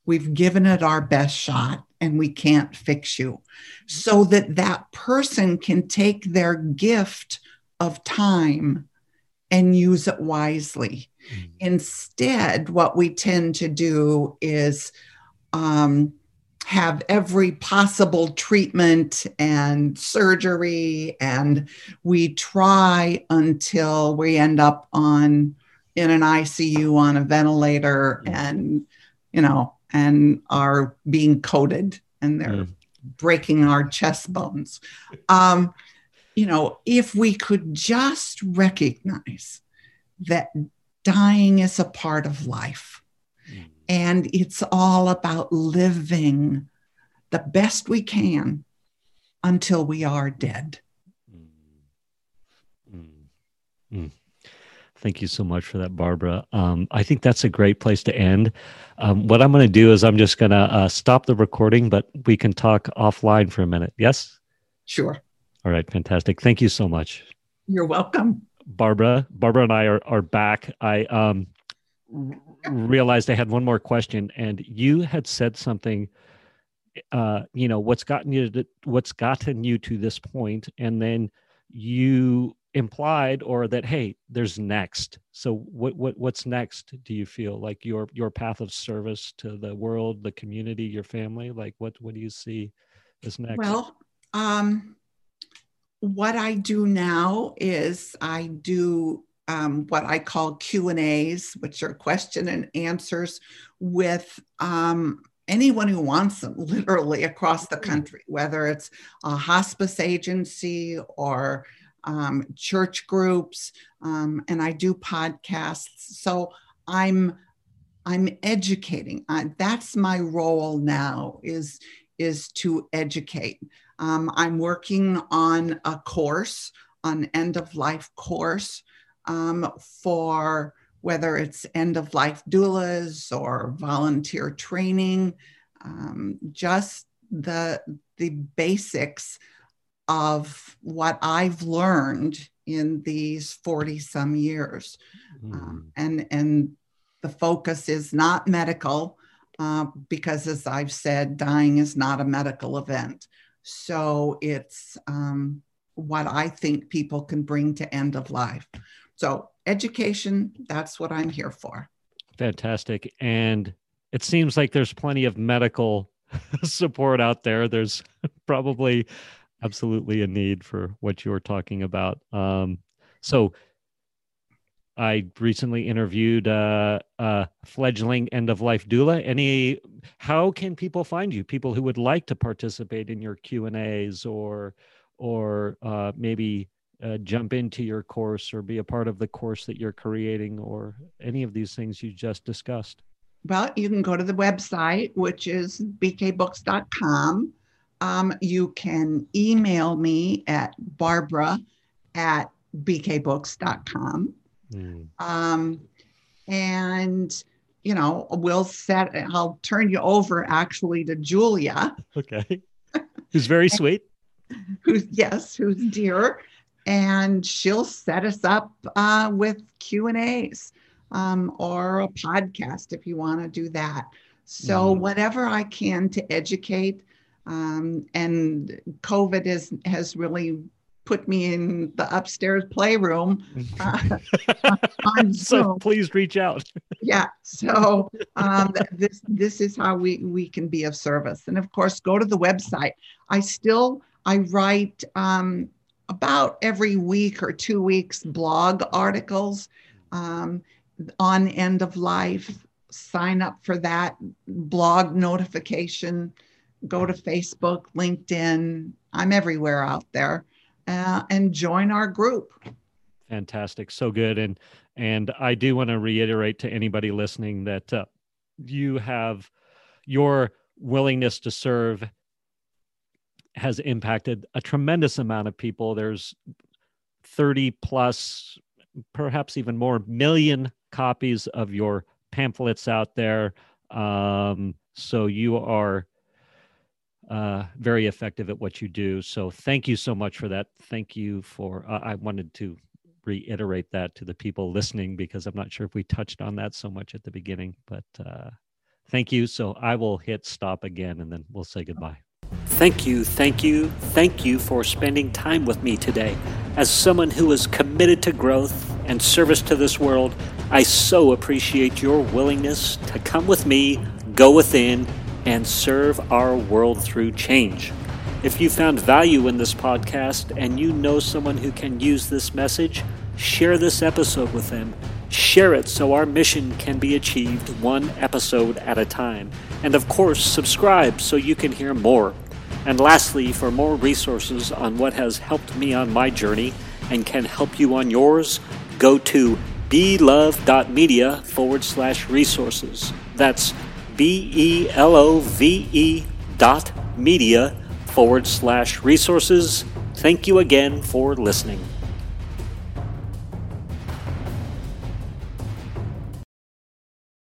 S2: we've given it our best shot and we can't fix you. So that that person can take their gift of time and use it wisely Mm-hmm. Instead, what we tend to do is um, have every possible treatment and surgery, and we try until we end up on in an ICU on a ventilator, mm-hmm. and you know, and are being coded, and they're mm. breaking our chest bones. Um, you know, if we could just recognize that dying is a part of life. Mm. And it's all about living the best we can until we are dead.
S1: Mm. Mm. Thank you so much for that, Barbara. Um, I think that's a great place to end. Um, what I'm going to do is I'm just going to uh, stop the recording, but we can talk offline for a minute. Yes?
S2: Sure.
S1: All right, fantastic. Thank you so much.
S2: You're welcome.
S1: Barbara. Barbara and I are, are back. I um, realized I had one more question, and you had said something. Uh, you know what's gotten you to what's gotten you to this point, and then you implied or that hey, there's next. So what what what's next? Do you feel like your your path of service to the world, the community, your family? Like what what do you see as next?
S2: Well, um, what I do now is I do um, what I call Q and A's, which are question and answers with um, anyone who wants them, literally across the country, whether it's a hospice agency or um, church groups, um, and I do podcasts. So I'm I'm educating. I, that's my role now is is to educate. Um, I'm working on a course, an end of life course um, for whether it's end of life doulas or volunteer training, um, just the, the basics of what I've learned in these 40 some years. Mm. Um, and, and the focus is not medical, uh, because as I've said, dying is not a medical event. So it's um, what I think people can bring to end of life. So education, that's what I'm here for.
S1: Fantastic. And it seems like there's plenty of medical support out there. There's probably absolutely a need for what you're talking about. Um, so I recently interviewed uh, a fledgling end of life doula. Any, how can people find you? People who would like to participate in your Q and A's, or, or uh, maybe uh, jump into your course, or be a part of the course that you're creating, or any of these things you just discussed.
S2: Well, you can go to the website, which is bkbooks.com. Um, you can email me at barbara at bkbooks.com Mm. Um, and you know, we'll set. I'll turn you over actually to Julia.
S1: Okay, who's very sweet.
S2: who's yes, who's dear, and she'll set us up uh, with Q and A's um, or a podcast if you want to do that. So mm. whatever I can to educate. Um, and COVID is has really put me in the upstairs playroom. Uh,
S1: so please reach out.
S2: yeah. So um, this this is how we we can be of service, and of course, go to the website. I still I write um, about every week or two weeks blog articles. Um, on end of life, sign up for that blog notification, go to Facebook, LinkedIn. I'm everywhere out there uh, and join our group.
S1: Fantastic. So good. And, and I do want to reiterate to anybody listening that uh, you have your willingness to serve has impacted a tremendous amount of people. There's 30 plus, perhaps even more million copies of your pamphlets out there. Um, so you are uh, very effective at what you do. So thank you so much for that. Thank you for, uh, I wanted to reiterate that to the people listening because I'm not sure if we touched on that so much at the beginning, but uh, thank you. So I will hit stop again and then we'll say goodbye. Thank you, thank you, thank you for spending time with me today. As someone who is committed to growth and service to this world, I so appreciate your willingness to come with me, go within, and serve our world through change. If you found value in this podcast and you know someone who can use this message, share this episode with them. Share it so our mission can be achieved one episode at a time. And of course, subscribe so you can hear more. And lastly, for more resources on what has helped me on my journey and can help you on yours, go to belove.media forward slash resources. That's B E L O V E dot media forward slash resources. Thank you again for listening.